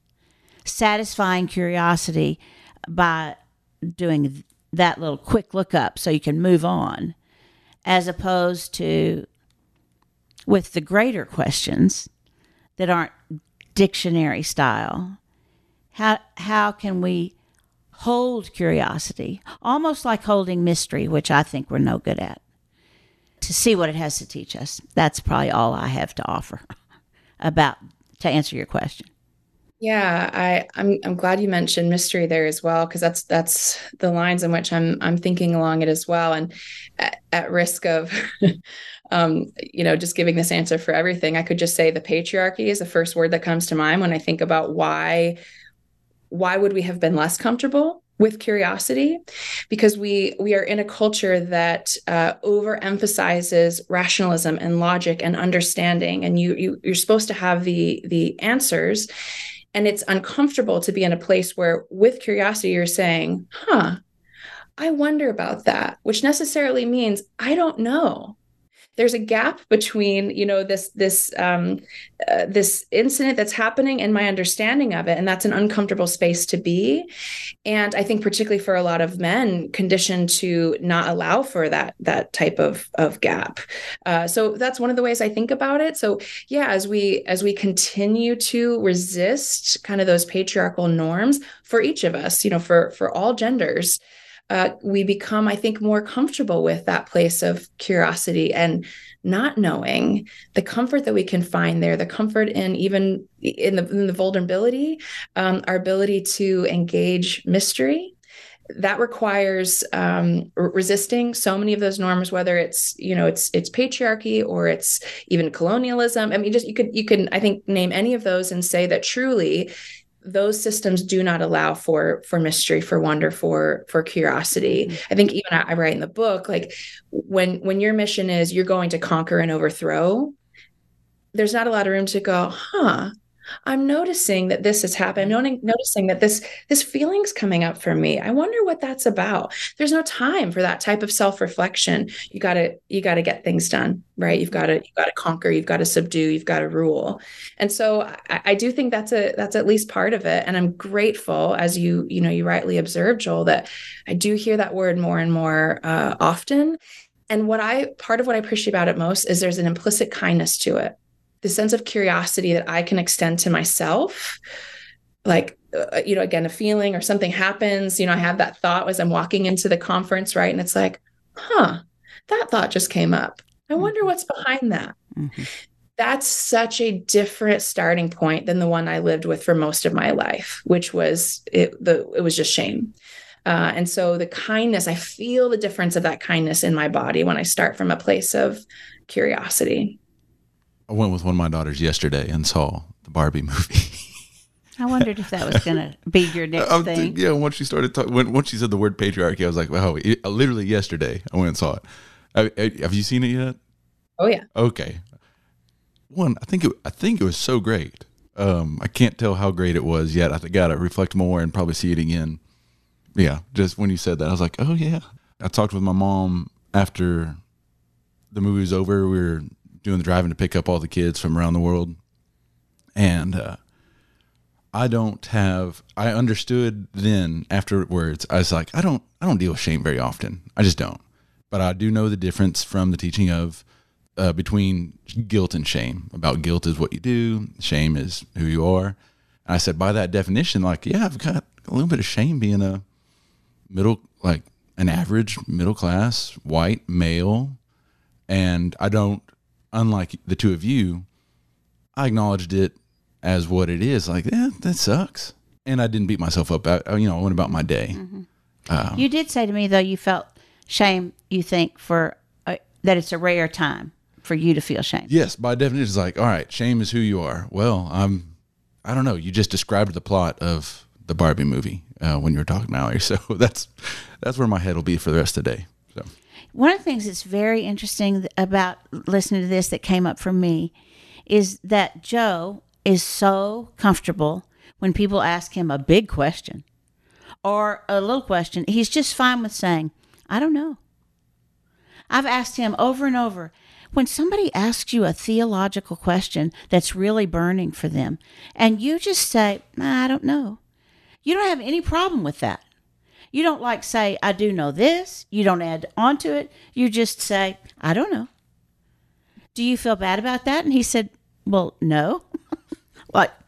satisfying curiosity by doing that little quick look up so you can move on as opposed to with the greater questions that aren't dictionary style how how can we hold curiosity, almost like holding mystery, which I think we're no good at, to see what it has to teach us. That's probably all I have to offer about to answer your question.
Yeah, I, I'm I'm glad you mentioned mystery there as well because that's that's the lines in which I'm I'm thinking along it as well, and at, at risk of, um, you know, just giving this answer for everything, I could just say the patriarchy is the first word that comes to mind when I think about why why would we have been less comfortable with curiosity? Because we we are in a culture that uh, overemphasizes rationalism and logic and understanding and you, you you're supposed to have the the answers. And it's uncomfortable to be in a place where with curiosity you're saying huh i wonder about that which necessarily means i don't know there's a gap between you know this this um, uh, this incident that's happening and my understanding of it and that's an uncomfortable space to be. And i think particularly for a lot of men conditioned to not allow for that that type of of gap. Uh, so that's one of the ways i think about it. So yeah as we as we continue to resist kind of those patriarchal norms for each of us you know for for all genders uh, we become, I think, more comfortable with that place of curiosity and not knowing the comfort that we can find there, the comfort in even in the, in the vulnerability, um, our ability to engage mystery. That requires um, resisting so many of those norms whether it's you know it's it's patriarchy or it's even colonialism. I mean just you could you can i think name any of those and say that truly those systems do not allow for for mystery for wonder for for curiosity mm-hmm. i think even I, I write in the book like when when your mission is you're going to conquer and overthrow there's not a lot of room to go huh I'm noticing that this has happened. I'm noticing that this this feeling's coming up for me. I wonder what that's about. There's no time for that type of self-reflection. You got to you got to get things done, right? You've got to you got to conquer, you've got to subdue, you've got to rule. And so I, I, do think that's a that's at least part of it. And I'm grateful, as you you know you rightly observed, Joel, that I do hear that word more and more uh, often. And what I part of what I appreciate about it most is there's an implicit kindness to it the sense of curiosity that I can extend to myself. Like, uh, you know, again, a feeling or something happens, you know, I have that thought as I'm walking into the conference, right? And it's like, huh, that thought just came up. I wonder mm-hmm. what's behind that. Mm-hmm. That's such a different starting point than the one I lived with for most of my life, which was it, the, it was just shame. Uh, and so the kindness, I feel the difference of that kindness in my body when I start from a place of curiosity.
I went with one of my daughters yesterday and saw the Barbie movie.
I wondered if that was going to be your next I, thing.
Yeah, once she started talking, when, once she said the word patriarchy, I was like, "Wow!" It, literally yesterday, I went and saw it. Have, have, you seen it yet?
Oh yeah.
Okay. One, I think it, I think it was so great. Um, I can't tell how great it was yet. I got to reflect more and probably see it again. Yeah, just when you said that, I was like, "Oh yeah." I talked with my mom after the movie was over. We were doing the driving to pick up all the kids from around the world, and uh, I don't have. I understood then afterwards. I was like, I don't. I don't deal with shame very often. I just don't. But I do know the difference from the teaching of uh, between guilt and shame. About guilt is what you do. Shame is who you are. And I said by that definition, like, yeah, I've got a little bit of shame being a middle, like an average middle class white male, and I don't unlike the two of you, I acknowledged it as what it is. Like, yeah, that sucks. And I didn't beat myself up. I, you know, I went about my day. Mm-hmm.
Um, you did say to me though, you felt shame. You think for uh, that it's a rare time for you to feel shame.
Yes, by definition, it's like, all right, shame is who you are. Well, I'm. I don't know. You just described the plot of the Barbie movie uh, when you were talking, Mallory. So that's that's where my head will be for the rest of the day. So
one of the things that's very interesting about listening to this that came up for me is that Joel is so comfortable when people ask him a big question or a little question. He's just fine with saying, I don't know. I've asked him over and over when somebody asks you a theological question that's really burning for them, and you just say, I don't know, you don't have any problem with that. You don't like say, I do know this. You don't add on to it. You just say, I don't know. Do you feel bad about that? And he said, Well, no. what?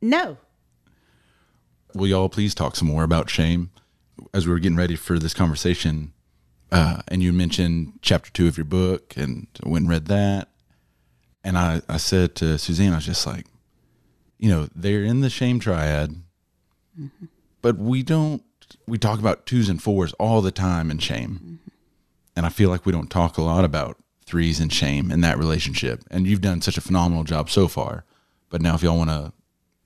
No.
Will y'all please talk some more about shame as we were getting ready for this conversation? Uh, and you mentioned chapter two of your book and went and read that. And I, I said to Suzanne, I was just like, you know, they're in the shame triad, mm-hmm. but we don't we talk about twos and fours all the time in shame. Mm-hmm. And I feel like we don't talk a lot about threes and shame in that relationship. And you've done such a phenomenal job so far. But now if y'all want to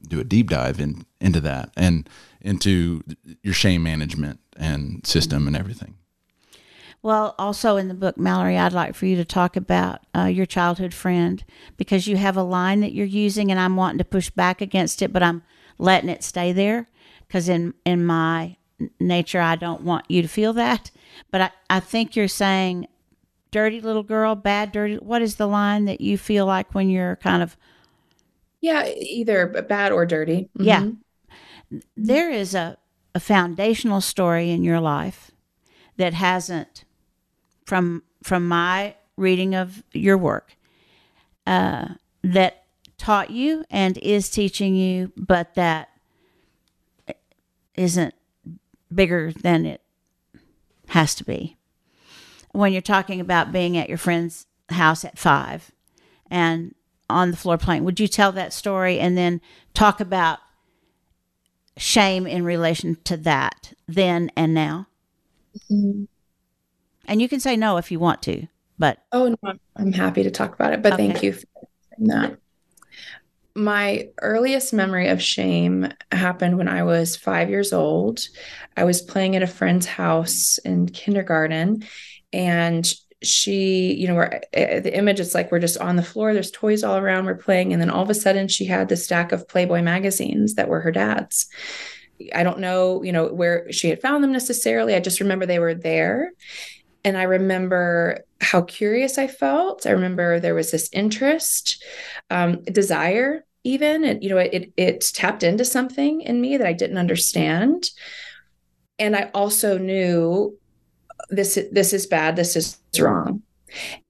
do a deep dive in into that and into your shame management and system and everything.
Well, also in the book, Mallory, I'd like for you to talk about uh, your childhood friend because you have a line that you're using, and I'm wanting to push back against it, but I'm letting it stay there because in in my nature, I don't want you to feel that. But I, I think you're saying, dirty little girl, bad, dirty. What is the line that you feel like when you're kind of.
Yeah, either bad or dirty. Mm-hmm.
Yeah. There is a, a foundational story in your life that hasn't, from from my reading of your work, uh, that taught you and is teaching you, but that isn't bigger than it has to be. When you're talking about being at your friend's house at five and on the floor playing, would you tell that story and then talk about shame in relation to that then and now? Mm-hmm. And you can say no if you want to, but.
Oh, no, I'm happy to talk about it, but okay. thank you for that my earliest memory of shame happened when I was five years old. I was playing at a friend's house in kindergarten, and she, you know, we're, uh, the image is like we're just on the floor, there's toys all around, we're playing. And then all of a sudden, she had the stack of Playboy magazines that were her dad's. I don't know, you know, where she had found them necessarily. I just remember they were there. And I remember how curious I felt. I remember there was this interest, um, desire even and you know it it tapped into something in me that I didn't understand and I also knew this this is bad this is wrong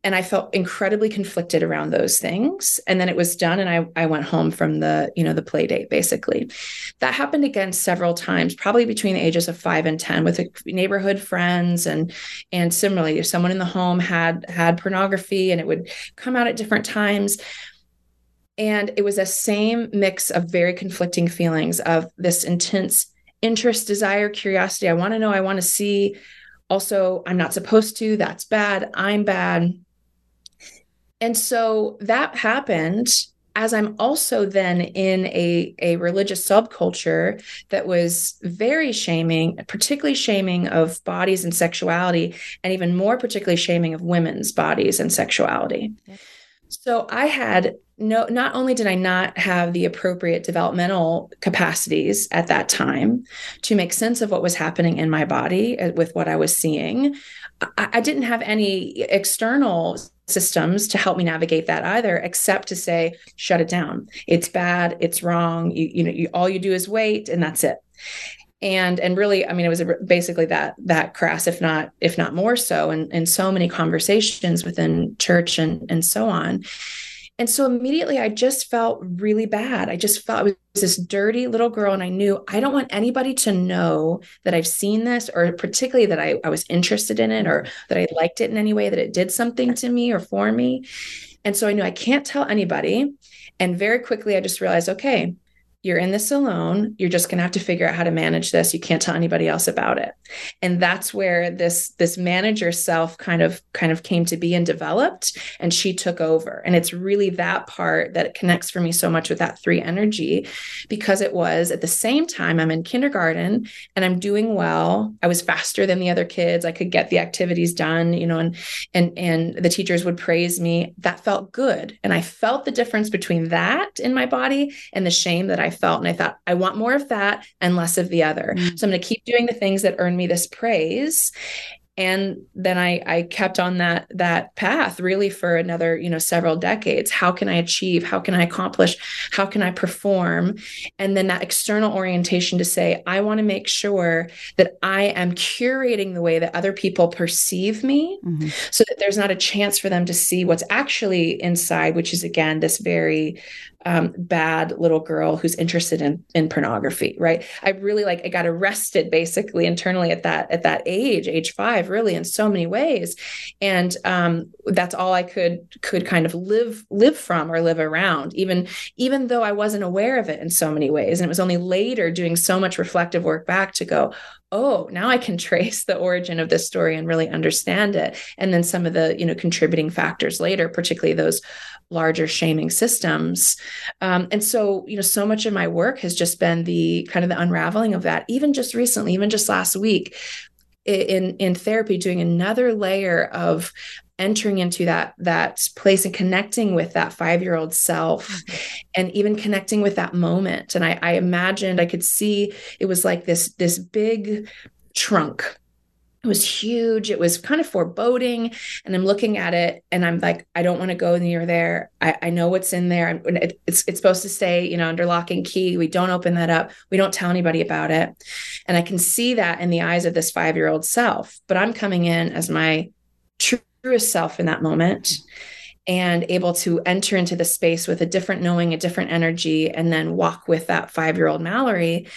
and I felt incredibly conflicted around those things and then it was done and I I went home from the you know the play date basically that happened again several times probably between the ages of 5 and 10 with neighborhood friends and and similarly if someone in the home had had pornography and it would come out at different times and it was a same mix of very conflicting feelings of this intense interest, desire, curiosity. I want to know, I want to see. Also, I'm not supposed to. That's bad. I'm bad. And so that happened as I'm also then in a, a religious subculture that was very shaming, particularly shaming of bodies and sexuality, and even more particularly shaming of women's bodies and sexuality. So I had no not only did i not have the appropriate developmental capacities at that time to make sense of what was happening in my body uh, with what i was seeing i, I didn't have any external systems to help me navigate that either except to say shut it down. It's bad. It's wrong. You, you know you, all you do is wait and that's it. And and really i mean it was basically that that crass if not if not more so in, in so many conversations within church and and so on and so immediately I just felt really bad. I just felt I was this dirty little girl. And I knew I don't want anybody to know that I've seen this or particularly that I, I was interested in it or that I liked it in any way, that it did something to me or for me. And so I knew I can't tell anybody. And very quickly I just realized, okay, you're in this alone you're just going to have to figure out how to manage this. You can't tell anybody else about it. And that's where this this manager self kind of kind of came to be and developed and she took over. And it's really that part that connects for me so much with that three energy because it was at the same time i'm in kindergarten and i'm doing well. I was faster than the other kids. I could get the activities done you know and and and the teachers would praise me. That felt good. And i felt the difference between that in my body and the shame that i felt. And I thought, I want more of that and less of the other. Mm-hmm. So I'm going to keep doing the things that earn me this praise and then I, I kept on that that path really for another you know several decades how can i achieve how can i accomplish how can i perform and then that external orientation to say i want to make sure that i am curating the way that other people perceive me mm-hmm. so that there's not a chance for them to see what's actually inside which is again this very um, bad little girl who's interested in in pornography right? I really like i got arrested basically internally at that at that age age five really in so many ways. And um, that's all i could could kind of live live from or live around even even though i wasn't aware of it in so many ways. And it was only later doing so much reflective work back to go oh now i can trace the origin of this story and really understand it. And then some of the you know contributing factors later particularly those larger shaming systems. Um, and so you know so much of my work has just been the kind of the unraveling of that. Even just recently even just last week in in therapy doing another layer of entering into that that place and connecting with that five year old self mm-hmm. and even connecting with that moment. And I, I imagined i could see it was like this this big trunk. It was huge. It was kind of foreboding. And i'm looking at it and i'm like i don't want to go near there. I, I know what's in there. It, it's, it's supposed to stay you know under lock and key. We don't open that up. We don't tell anybody about it. And i can see that in the eyes of this five year old self. But i'm coming in as my true truest self in that moment and able to enter into the space with a different knowing, a different energy, and then walk with that five year old Mallory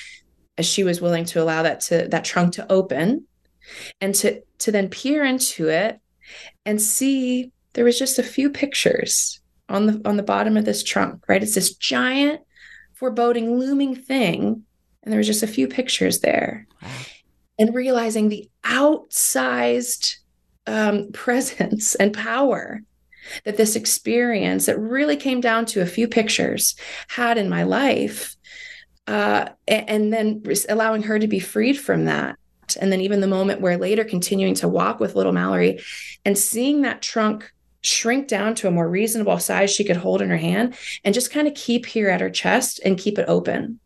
as she was willing to allow that to that trunk to open and to to then peer into it and see there was just a few pictures on the on the bottom of this trunk right? It's this giant foreboding looming thing and there was just a few pictures there and realizing the outsized um, presence and power that this experience that really came down to a few pictures had in my life uh, and then allowing her to be freed from that. And then even the moment where later continuing to walk with little mallory and seeing that trunk shrink down to a more reasonable size she could hold in her hand and just kind of keep here at her chest and keep it open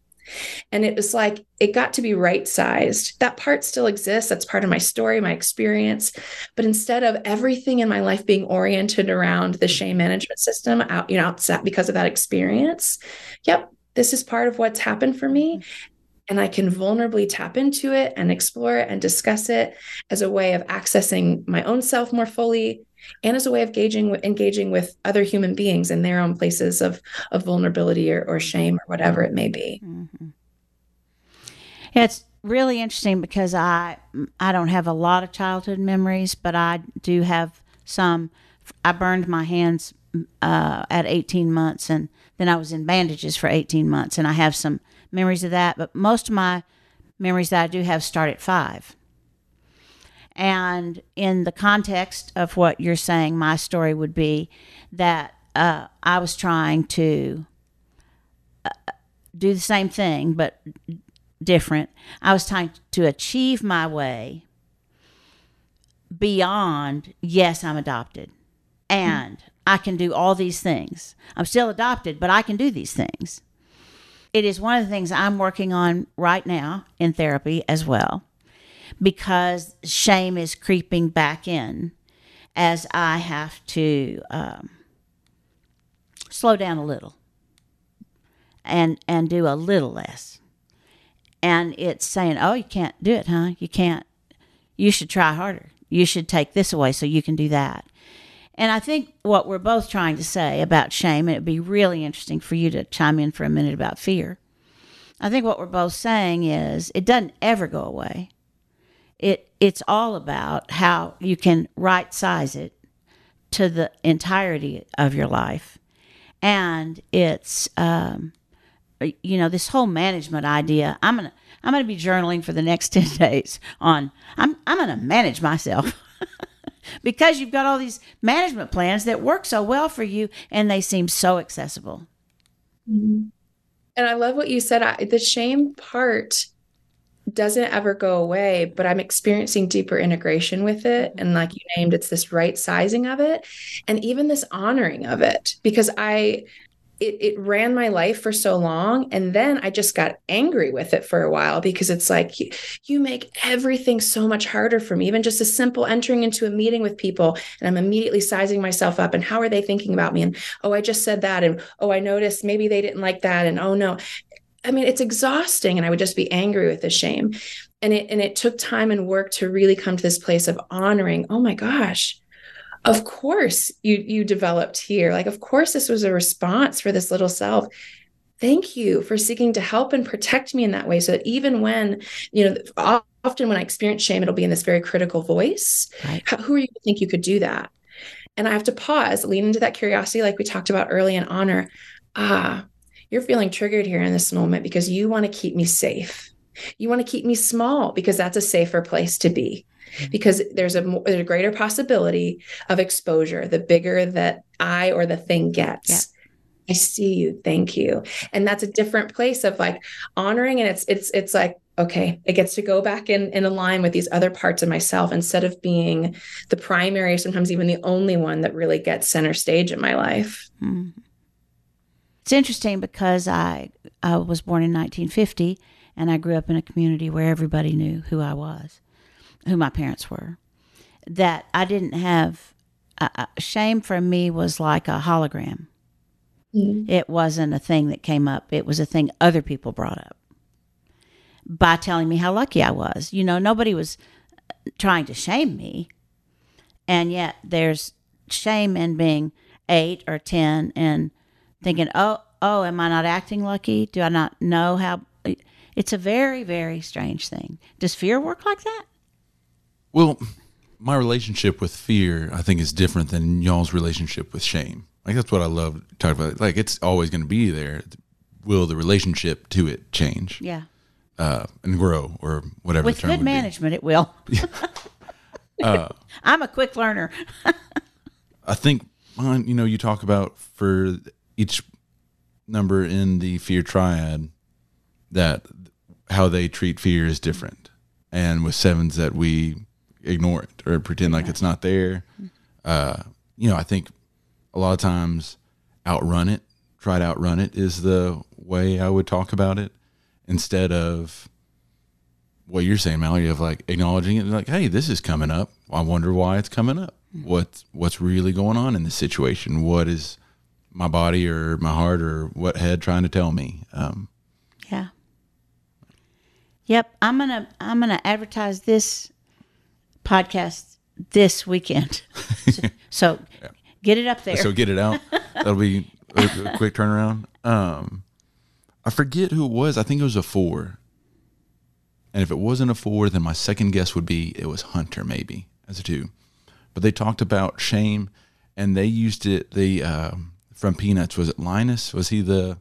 and it was like, it got to be right sized. That part still exists. That's part of my story, my experience. But instead of everything in my life being oriented around the shame management system out, you know, outside because of that experience, yep, this is part of what's happened for me. And I can vulnerably tap into it and explore it and discuss it as a way of accessing my own self more fully, and as a way of engaging engaging with other human beings in their own places of of vulnerability or, or shame or whatever it may be. Mm-hmm.
Yeah, it's really interesting because I I don't have a lot of childhood memories, but I do have some. I burned my hands uh, at 18 months, and then I was in bandages for 18 months, and I have some memories of that. But most of my memories that I do have start at five. And in the context of what you're saying, my story would be that uh, I was trying to uh, do the same thing, but different. I was trying to achieve my way beyond, yes, I'm adopted. And mm-hmm. I can do all these things. I'm still adopted, but I can do these things. It is one of the things I'm working on right now in therapy as well because shame is creeping back in as I have to um, slow down a little and and do a little less. And it's saying, "Oh, you can't do it, huh? You can't. You should try harder. You should take this away so you can do that." And I think what we're both trying to say about shame, and it'd be really interesting for you to chime in for a minute about fear. I think what we're both saying is it doesn't ever go away it it's all about how you can right size it to the entirety of your life. And it's um, you know this whole management idea i'm gonna i'm gonna be journaling for the next 10 days on i'm, I'm gonna manage myself. Because you've got all these management plans that work so well for you and they seem so accessible.
Mm-hmm. and i love what you said. I, the shame part doesn't ever go away, but I'm experiencing deeper integration with it. And like you named, it's this right sizing of it and even this honoring of it because I, it, it ran my life for so long. And then I just got angry with it for a while because it's like, you, you make everything so much harder for me. Even just a simple entering into a meeting with people and I'm immediately sizing myself up. And how are they thinking about me? And oh, I just said that. And oh, I noticed maybe they didn't like that. And oh, no. I mean, it's exhausting. And I would just be angry with the shame. And it and it took time and work to really come to this place of honoring, oh my gosh, of course you you developed here. Like, of course, this was a response for this little self. Thank you for seeking to help and protect me in that way. So that even when, you know, often when I experience shame, it'll be in this very critical voice. Right. How, who are you to think you could do that? And I have to pause, lean into that curiosity, like we talked about early, and honor. Ah, you're feeling triggered here in this moment because you want to keep me safe. You want to keep me small because that's a safer place to be. Mm-hmm. Because there's a, there's a greater possibility of exposure the bigger that I or the thing gets. I see you. Thank you. And that's a different place of like honoring and it's it's it's like okay, it gets to go back in in line with these other parts of myself instead of being the primary, sometimes even the only one that really gets center stage in my life.
Mm-hmm. It's interesting because I I was born in 1950 and I grew up in a community where everybody knew who I was, who my parents were. That I didn't have uh, shame for me was like a hologram. Mm-hmm. It wasn't a thing that came up. It was a thing other people brought up by telling me how lucky I was. You know, nobody was trying to shame me. And yet there's shame in being eight or 10 and thinking, oh, oh, am I not acting lucky? Do I not know how? It's a very, very strange thing. Does fear work like that?
Well, my relationship with fear, I think, is different than y'all's relationship with shame. Like that's what I love talking about. Like it's always going to be there. Will the relationship to it change?
Yeah.
Uh, and grow or whatever.
With good management, be. it will. uh, I'm a quick learner.
I think, you know, you talk about for each number in the fear triad that how they treat fear is different, and with sevens that we ignore it or pretend like it's not there. Uh, you know, I think a lot of times outrun it, try to outrun it is the way I would talk about it instead of what you're saying, Mallory, of like acknowledging it, like, hey, this is coming up. I wonder why it's coming up. Mm-hmm. What's what's really going on in this situation? What is my body or my heart or what head trying to tell me? Um,
yeah. Yep, I'm gonna I'm gonna advertise this podcast this weekend. so, so yeah. get it up there.
So get it out. That'll be a, quick turnaround. Um, I forget who it was. I think it was a four. And if it wasn't a four, then my second guess would be it was Hunter, maybe as a two. But they talked about shame, and they used it. The uh, from Peanuts was it Linus? Was he the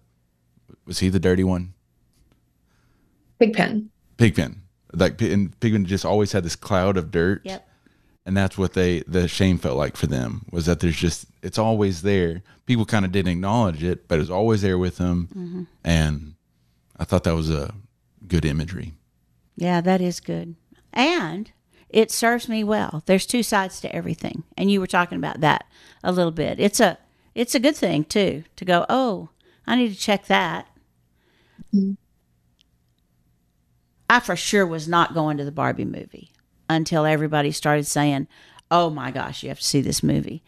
was he the dirty one?
Pigpen.
Pigpen. Like and Pigpen just always had this cloud of dirt.
Yep.
And that's what they the shame felt like for them was that there's just it's always there. People kind of didn't acknowledge it, but it was always there with them. Mm-hmm. And I thought that was a good imagery.
Yeah, that is good. And it serves me well. There's two sides to everything. And you were talking about that a little bit. It's a it's a good thing too to go, "Oh, I need to check that." Mm-hmm. I for sure was not going to the Barbie movie until everybody started saying, "Oh my gosh, you have to see this movie."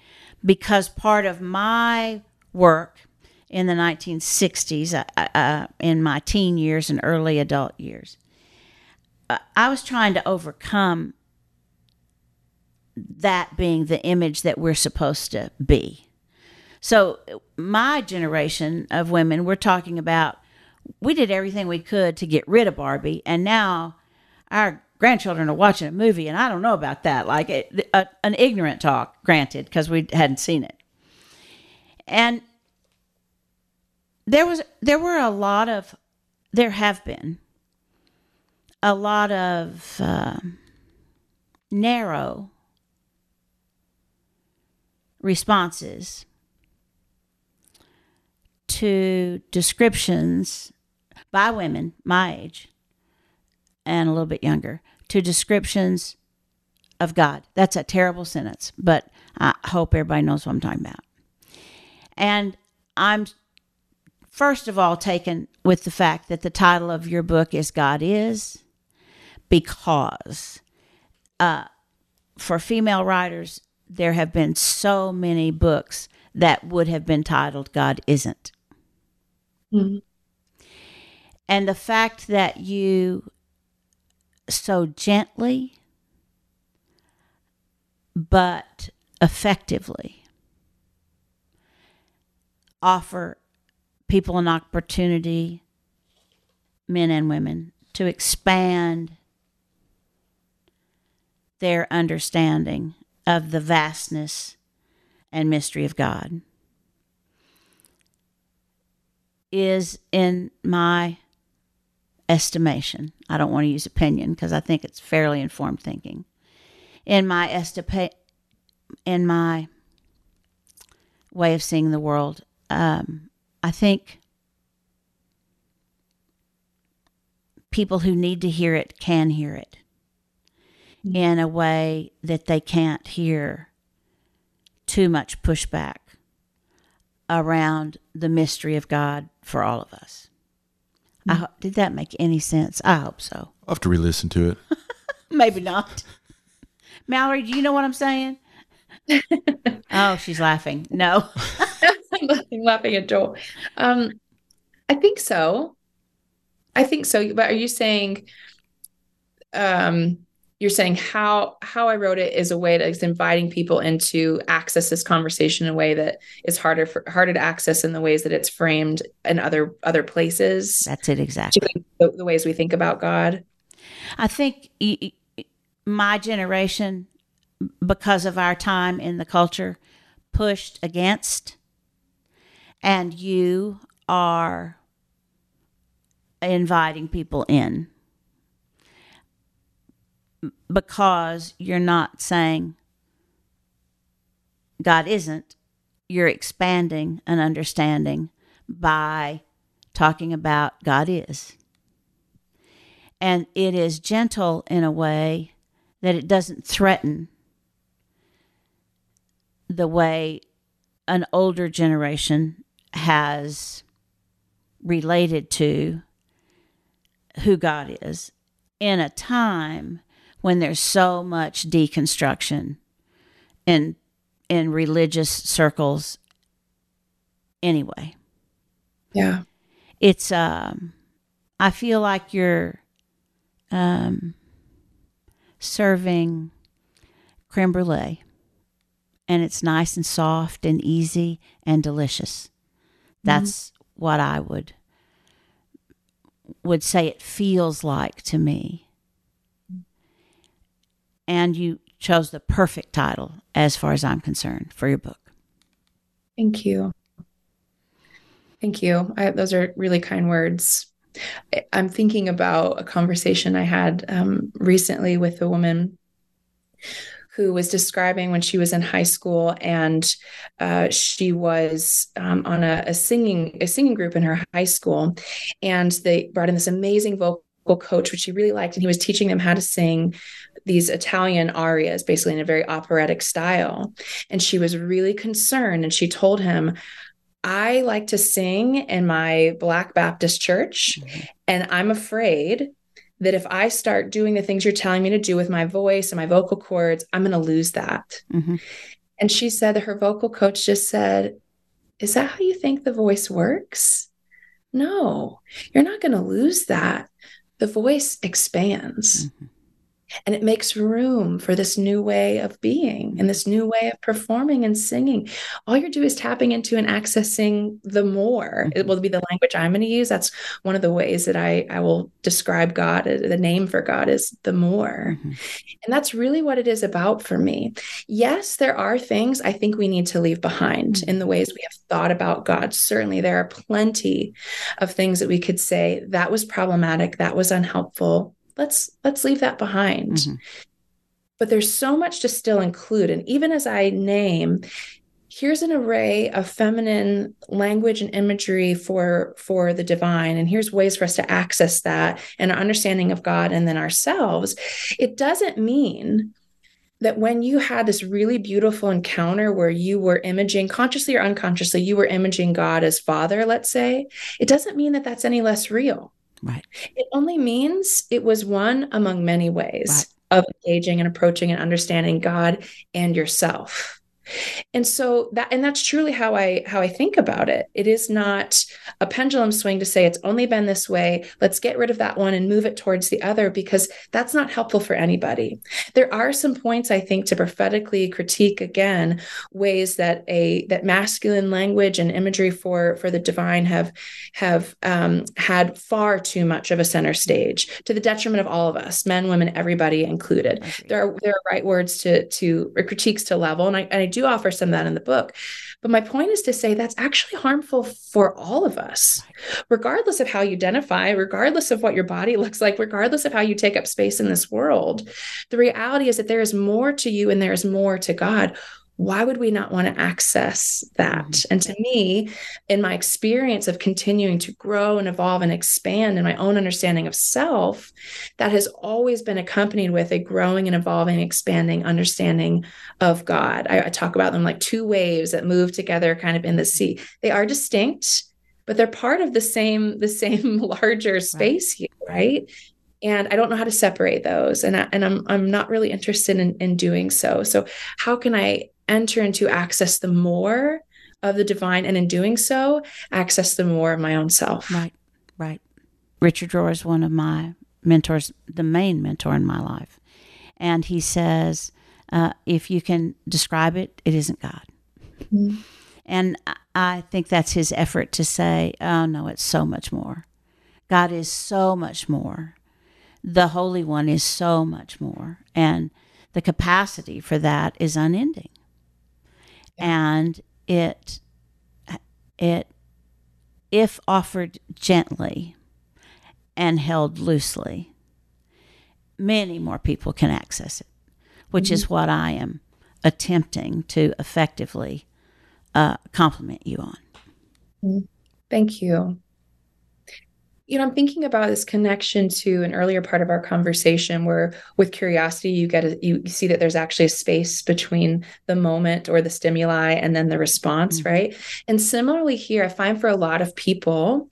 Because part of my work in the 1960s, uh, uh, uh, in my teen years and early adult years, uh, I was trying to overcome that being the image that we're supposed to be. So, my generation of women, we're talking about we did everything we could to get rid of Barbie, and now our grandchildren are watching a movie, and I don't know about that. Like a, an ignorant talk, granted, because we hadn't seen it. And there was there were a lot of there have been a lot of uh, narrow responses to descriptions by women my age and a little bit younger to descriptions of God. That's a terrible sentence, but I hope everybody knows what I'm talking about. And I'm first of all taken with the fact that the title of your book is God Is, because uh, for female writers, there have been so many books that would have been titled God Isn't. Mm-hmm. And the fact that you so gently but effectively offer people an opportunity, men and women, to expand their understanding of the vastness and mystery of God is, in my estimation, I don't want to use opinion because I think it's fairly informed thinking. In my estipa- in my way of seeing the world, um, I think people who need to hear it can hear it in a way that they can't hear too much pushback around the mystery of God for all of us. I ho- did that make any sense? I hope so.
I'll have to re-listen to it.
Maybe not. Mallory, do you know what I'm saying? oh, she's laughing. No.
I'm laughing, laughing at Joel. Um, I think so. I think so. But are you saying, um, you're saying how how I wrote it is a way is inviting people into access this conversation in a way that is harder for harder to access in the ways that it's framed in other other places.
That's it exactly.
The, the ways we think about God.
I think my generation, because of our time in the culture, pushed against, and you are inviting people in because you're not saying God isn't, you're expanding an understanding by talking about God is. And it is gentle in a way that it doesn't threaten the way an older generation has related to who God is in a time when there's so much deconstruction in in religious circles anyway.
Yeah.
it's um i feel like you're um serving creme brulee and it's nice and soft and easy and delicious. That's what i would would say it feels like to me and you chose the perfect title as far as i'm concerned for your book
Thank you. Thank you. I, those are really kind words. I'm thinking about a conversation I had um, recently with a woman who was describing when she was in high school and uh, she was um, on a, a singing a singing group in her high school, and they brought in this amazing vocal coach, which she really liked, and he was teaching them how to sing these Italian arias, basically in a very operatic style. And she was really concerned, and she told him, I like to sing in my Black Baptist church, and I'm afraid that if I start doing the things you're telling me to do with my voice and my vocal cords, I'm going to lose that.
Mhm.
And she said that her vocal coach just said, Is that how you think the voice works? No, you're not going to lose that. The voice expands and it makes room for this new way of being and this new way of performing and singing. All you're doing is tapping into and accessing the more. It mm-hmm. will be the language I'm going to use. That's one of the ways that I, I will describe God. uh, The name for God is the more. Mm-hmm. And that's really what it is about for me. Yes, there are things I think we need to leave behind mm-hmm. in the ways we have thought about God. Certainly, there are plenty of things that we could say that was problematic, that was unhelpful. Let's let's leave that behind.
Mhm.
But there's so much to still include. And even as I name, here's an array of feminine language and imagery for for the divine and here's ways for us to access that and our understanding of god and then ourselves it doesn't mean that when you had this really beautiful encounter where you were imaging consciously or unconsciously you were imaging god as father let's say it doesn't mean that that's any less real
right
it only means it was one among many ways of engaging and approaching and understanding God and yourself. And so that and that's truly how I how I think about it. It is not a pendulum swing to say it's only been this way. Let's get rid of that one and move it towards the other because that's not helpful for anybody. There are some points I think to prophetically critique again ways that a that masculine language and imagery for for the divine have have um, had far too much of a center stage to the detriment of all of us, men, women, everybody included. There are there are right words to to or critiques to level, and I and I do offer some of that in the book. But my point is to say that's actually harmful for all of us, regardless of how you identify, regardless of what your body looks like, regardless of how you take up space in this world. The reality is that there is more to you and there is more to God. Why would we not want to access that? Mm-hmm. And to me, in my experience of continuing to grow and evolve and expand in my own understanding of self, that has always been accompanied with a growing and evolving, expanding understanding of God. I, I talk about them like two waves that move together kind of in the sea. They are distinct, but they're part of the same the same larger space right. here, right? And I don't know how to separate those, and I, and I'm I'm not really interested in in doing so. So how can I enter into access the more of the divine, and in doing so, access the more of my own self?
Right, right. Richard Rohr is one of my mentors, the main mentor in my life, and he says, uh, if you can describe it, it isn't God. Mm-hmm. And I think that's his effort to say, oh no, it's so much more. God is so much more the Holy One is so much more. And the capacity for that is unending. And it, it, if offered gently and held loosely, many more people can access it, which mm-hmm. is what I am attempting to effectively uh, compliment you on.
Mm-hmm. Thank you you know i'm thinking about this connection to an earlier part of our conversation where with curiosity you get a, you see that there's actually a space between the moment or the stimuli and then the response mm-hmm. right? And similarly here i find for a lot of people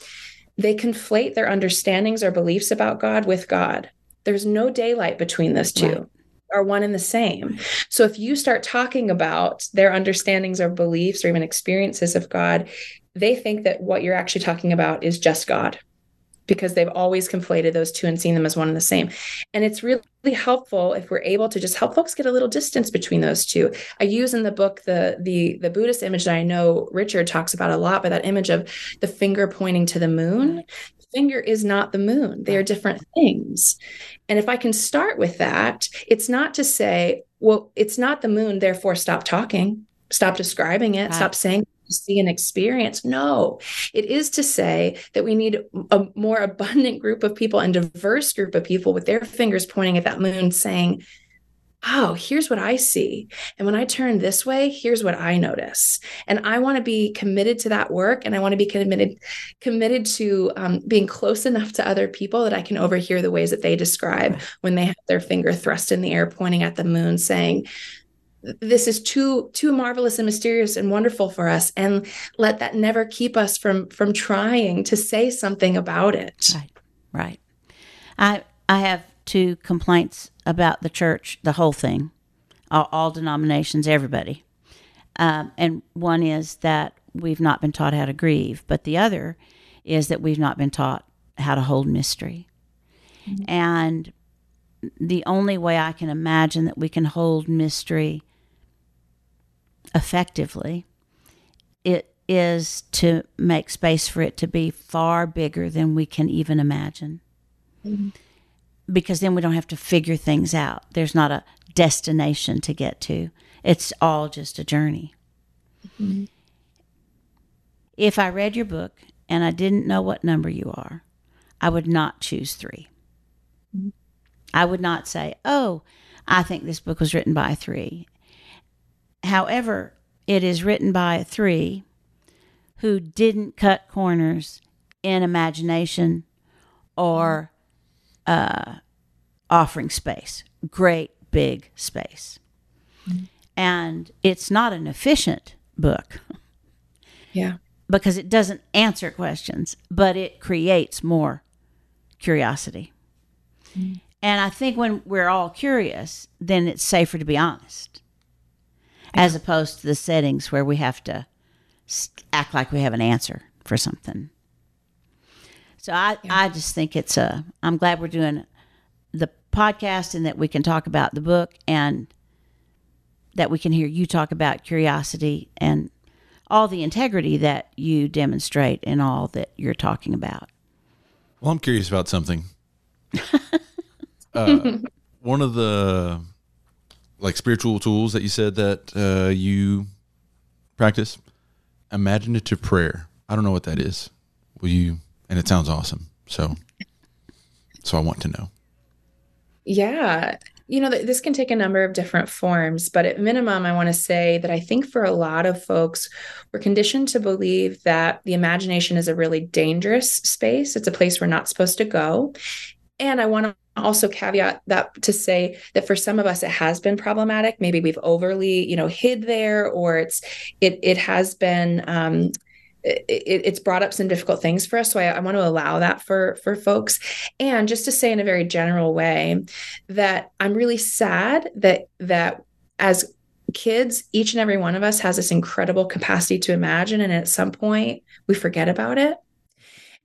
they conflate their understandings or beliefs about god with god. There's no daylight between those two. Right. are one and the same. So if you start talking about their understandings or beliefs or even experiences of god they think that what you're actually talking about is just god because they've always conflated those two and seen them as one and the same. And it's really helpful if we're able to just help folks get a little distance between those two. I use in the book the the the Buddhist image that I know Richard talks about a lot, but that image of the finger pointing to the moon. The finger is not the moon. They are different things. And if I can start with that, it's not to say, well, it's not the moon, therefore stop talking stop describing it, right. stop saying see and experience. No, it is to say that we need a more abundant group of people and diverse group of people with their fingers pointing at that moon saying, Oh, here's what I see. And when I turn this way, here's what I notice. And I want to be committed to that work. And I want to be committed, committed to um, being close enough to other people that I can overhear the ways that they describe when they have their finger thrust in the air, pointing at the moon, saying, this is too too marvelous and mysterious and wonderful for us and let that never keep us from from trying to say something about it.
Right right. I i have two complaints about the church the whole thing all, all denominations everybody. Um, and one is that we've not been taught how to grieve but the other is that we've not been taught how to hold mystery. Mm-hmm. and the only way I can imagine that we can hold mystery effectively, it is to make space for it to be far bigger than we can even imagine. Mm-hmm. Because then we don't have to figure things out. There's not a destination to get to, it's all just a journey. Mm-hmm. If I read your book and I didn't know what number you are, I would not choose 3 mm-hmm. I would not say, oh, I think this book was written by three. However, it is written by three who didn't cut corners in imagination or uh, offering space. Great big space. Mm-hmm. And it's not an efficient book.
Yeah.
Because it doesn't answer questions, but it creates more curiosity. Mm-hmm. And I think when we're all curious, then it's safer to be honest as opposed to the settings where we have to act like we have an answer for something. So I, yeah. I just think it's a, I'm glad we're doing the podcast and that we can talk about the book and that we can hear you talk about curiosity and all the integrity that you demonstrate in all that you're talking about.
Well, I'm curious about something. uh, one of the like spiritual tools that you said that uh, you practice, imaginative prayer. I don't know what that is. Will you? And it sounds awesome. So, so I want to know.
Yeah, you know, th- this can take a number of different forms, but at minimum, I want to say that I think for a lot of folks, we're conditioned to believe that the imagination is a really dangerous space. It's a place we're not supposed to go. And I want to also caveat that to say that for some of us it has been problematic. Maybe we've overly you know hid there or it's it it has been um it, it's brought up some difficult things for us. So I, I, want to allow that for for folks. And just to say in a very general way that i'm really sad that that as kids each and every one of us has this incredible capacity to imagine and at some point we forget about it.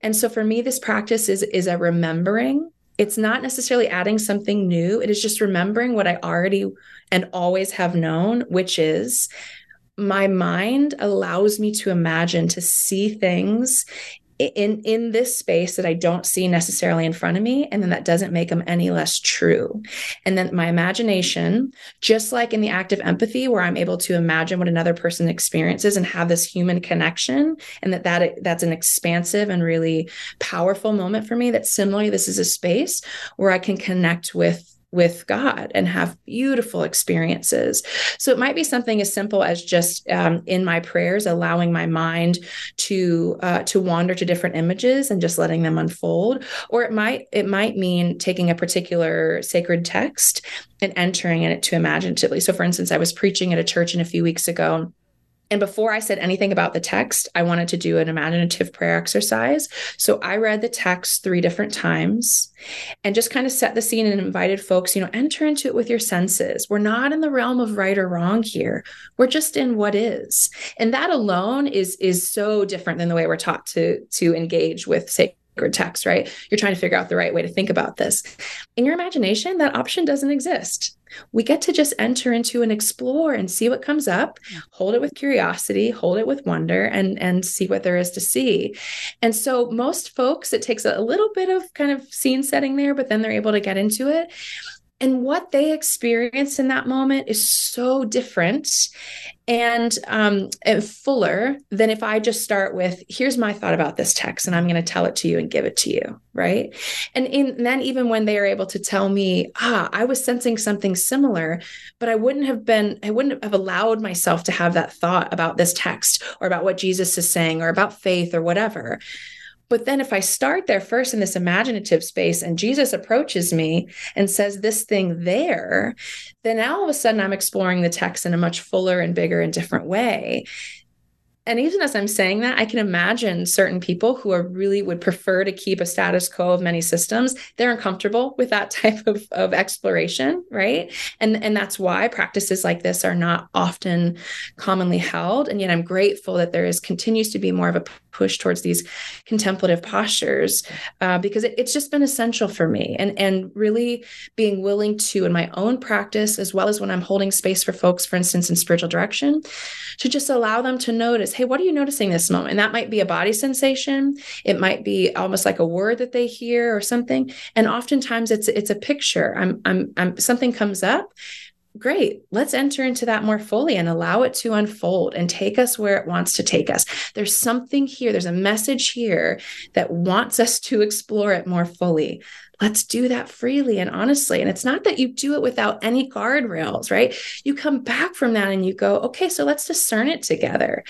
And so for me this practice is is a remembering it's not necessarily adding something new. It is just remembering what I already and always have known, which is my mind allows me to imagine, to see things in in this space that I don't see necessarily in front of me and then that doesn't make them any less true. And then my imagination, just like in the act of empathy where I'm able to imagine what another person experiences and have this human connection and that that that's an expansive and really powerful moment for me that similarly this is a space where I can connect with with God and have beautiful experiences. So it might be something as simple as just um, in my prayers, allowing my mind to uh, to wander to different images and just letting them unfold. Or it might it might mean taking a particular sacred text and entering in it to imaginatively. So, for instance, I was preaching at a church in a few weeks ago and before I said anything about the text, I wanted to do an imaginative prayer exercise. So I read the text three different times and just kind of set the scene and invited folks, you know, enter into it with your senses. We're not in the realm of right or wrong here. We're just in what is. And that alone is is so different than the way we're taught to to engage with say sacred text, right? You're trying to figure out the right way to think about this. In your imagination, that option doesn't exist. We get to just enter into and explore and see what comes up, hold it with curiosity, hold it with wonder, and, and see what there is to see. And so, most folks, it takes a little bit of kind of scene setting there, but then they're able to get into it. And what they experience in that moment is so different and, um, and fuller than if I just start with, here's my thought about this text, and I'm going to tell it to you and give it to you. Right. And, in, and then, even when they are able to tell me, ah, I was sensing something similar, but I wouldn't have been, I wouldn't have allowed myself to have that thought about this text or about what Jesus is saying or about faith or whatever but then if I start there first in this imaginative space and Jesus approaches me and says this thing there, then all of a sudden I'm exploring the text in a much fuller and bigger and different way and even as I'm saying that, I can imagine certain people who are really would prefer to keep a status quo of many systems. They're uncomfortable with that type of, of exploration, right? And and that's why practices like this are not often commonly held. And yet I'm grateful that there is continues to be more of a push towards these contemplative postures uh, because it, it's just been essential for me. And and really being willing to in my own practice, as well as when I'm holding space for folks, for instance, in spiritual direction, to just allow them to notice hey, what are you noticing this moment? And that might be a body sensation. It might be almost like a word that they hear or something. And oftentimes it's it's a picture. I'm I'm, I'm something comes up great let's enter into that more fully and allow it to unfold and take us where it wants to take us there's something here there's a message here that wants us to explore it more fully let's do that freely and honestly. And it's not that you do it without any guardrails, right? You come back from that and you go, okay, so let's discern it together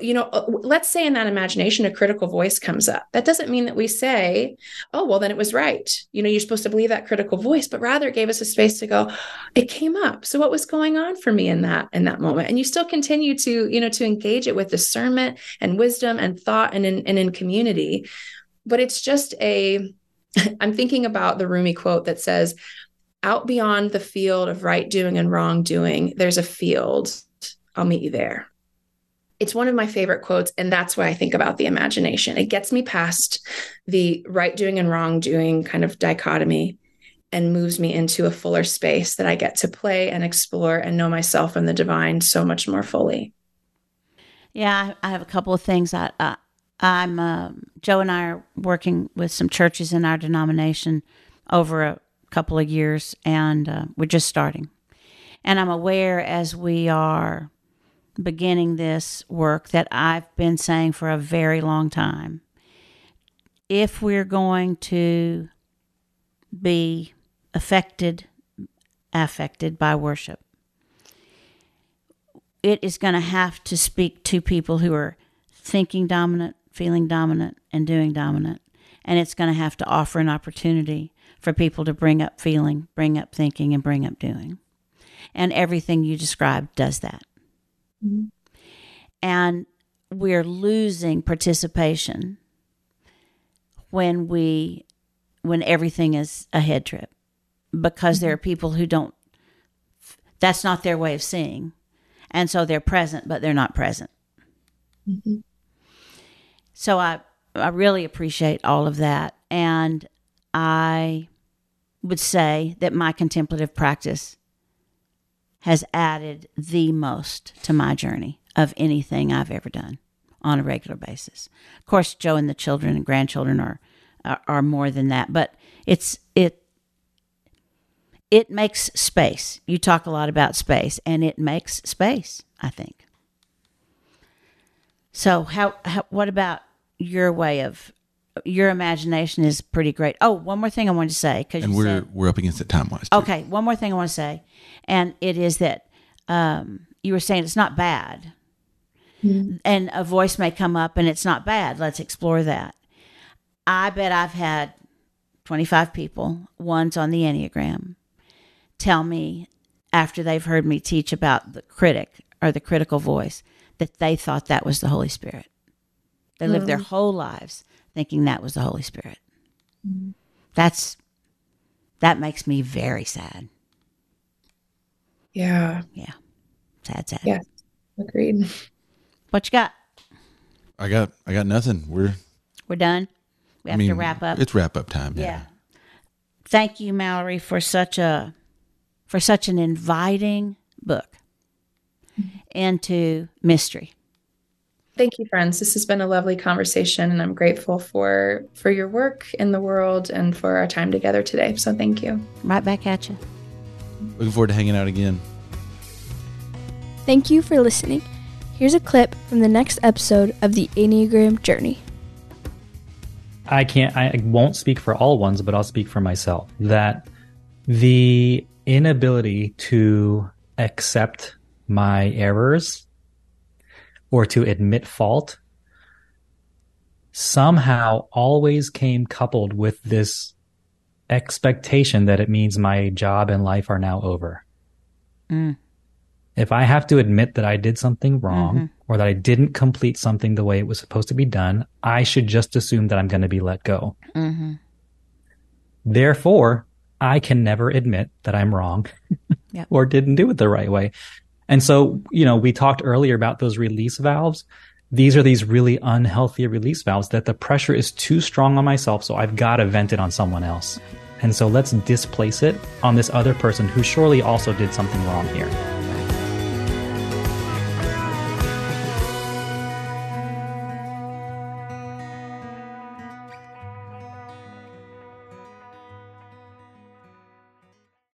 you know, uh, let's say in that imagination, a critical voice comes up. That doesn't mean that we say, oh, well, then it was right. You know, you're supposed to believe that critical voice, but rather it gave us a space to go, it came up. So what was going on for me in that, in that moment? And you still continue to, you know, to engage it with discernment and wisdom and thought and in, and in community. But it's just a, I'm thinking about the Rumi quote that says, out beyond the field of right doing and wrong doing, there's a field. I'll meet you there it's one of my favorite quotes and that's why i think about the imagination. It gets me past the right doing and wrong doing kind of dichotomy and moves me into a fuller space that i get to play and explore and know myself and the divine so much more fully.
Yeah i have a couple of things that uh, i'm uh, joe and i are working with some churches in our denomination over a couple of years and uh, we're just starting. And i'm aware as we are beginning this work that I've been saying for a very long time. If we're going to be affected affected by worship. It is going to have to speak to people who are thinking dominant, feeling dominant, and doing dominant. And it's going to have to offer an opportunity for people to bring up feeling, bring up thinking, and bring up doing. And everything you described does that.
Mm-hmm.
And we're losing participation when we when everything is a head trip because there are people who don't that's not their way of seeing and so they're present but they're not present
Mm-hmm.
so i i really appreciate all of that and i would say that my contemplative practice has added the most to my journey of anything i've ever done on a regular basis. Of course joe and the children and grandchildren are are, more than that but it's it it makes space. You talk a lot about space and it makes space i think. So how, how what about your way of your imagination is pretty great oh one more thing i wanted to say because
And
you
we're
said,
we're up against it time wise.
Okay, one more thing I want to say, and it is that um, you were saying it's not bad, and a voice may come up and it's not bad. Let's explore that. I bet I've had twenty five people, ones on the enneagram, tell me after they've heard me teach about the critic or the critical voice that they thought that was the Holy Spirit. They lived their whole lives thinking that was the Holy Spirit. Mm-hmm. That's that makes me very sad.
Yeah.
Yeah. Sad, sad.
Yeah. Agreed.
What you got?
I got I got nothing. We're
We're done. We
I
have
mean,
to wrap up.
It's wrap up time.
yeah. Thank you, Mallory, for such a for such an inviting book mm-hmm. into mystery.
Thank you, friends. This has been a lovely conversation, and I'm grateful for for your work in the world and for our time together today. So thank you.
Right back at you.
Looking forward to hanging out again.
Thank you for listening. Here's a clip from the next episode of the Enneagram Journey.
I can't, I won't speak for all ones, but I'll speak for myself. That the inability to accept my errors or to admit fault somehow always came coupled with this expectation that it means my job and life are now over.
Mm.
If I have to admit that I did something wrong
Mhm.
or that I didn't complete something the way it was supposed to be done, I should just assume that I'm going to be let go.
Mm-hmm.
Therefore, I can never admit that I'm wrong
Yep.
or didn't do it the right way. And so, you know, we talked earlier about those release valves. These are these really unhealthy release valves that the pressure is too strong on myself, so I've got to vent it on someone else. And so let's displace it on this other person who surely also did something wrong here.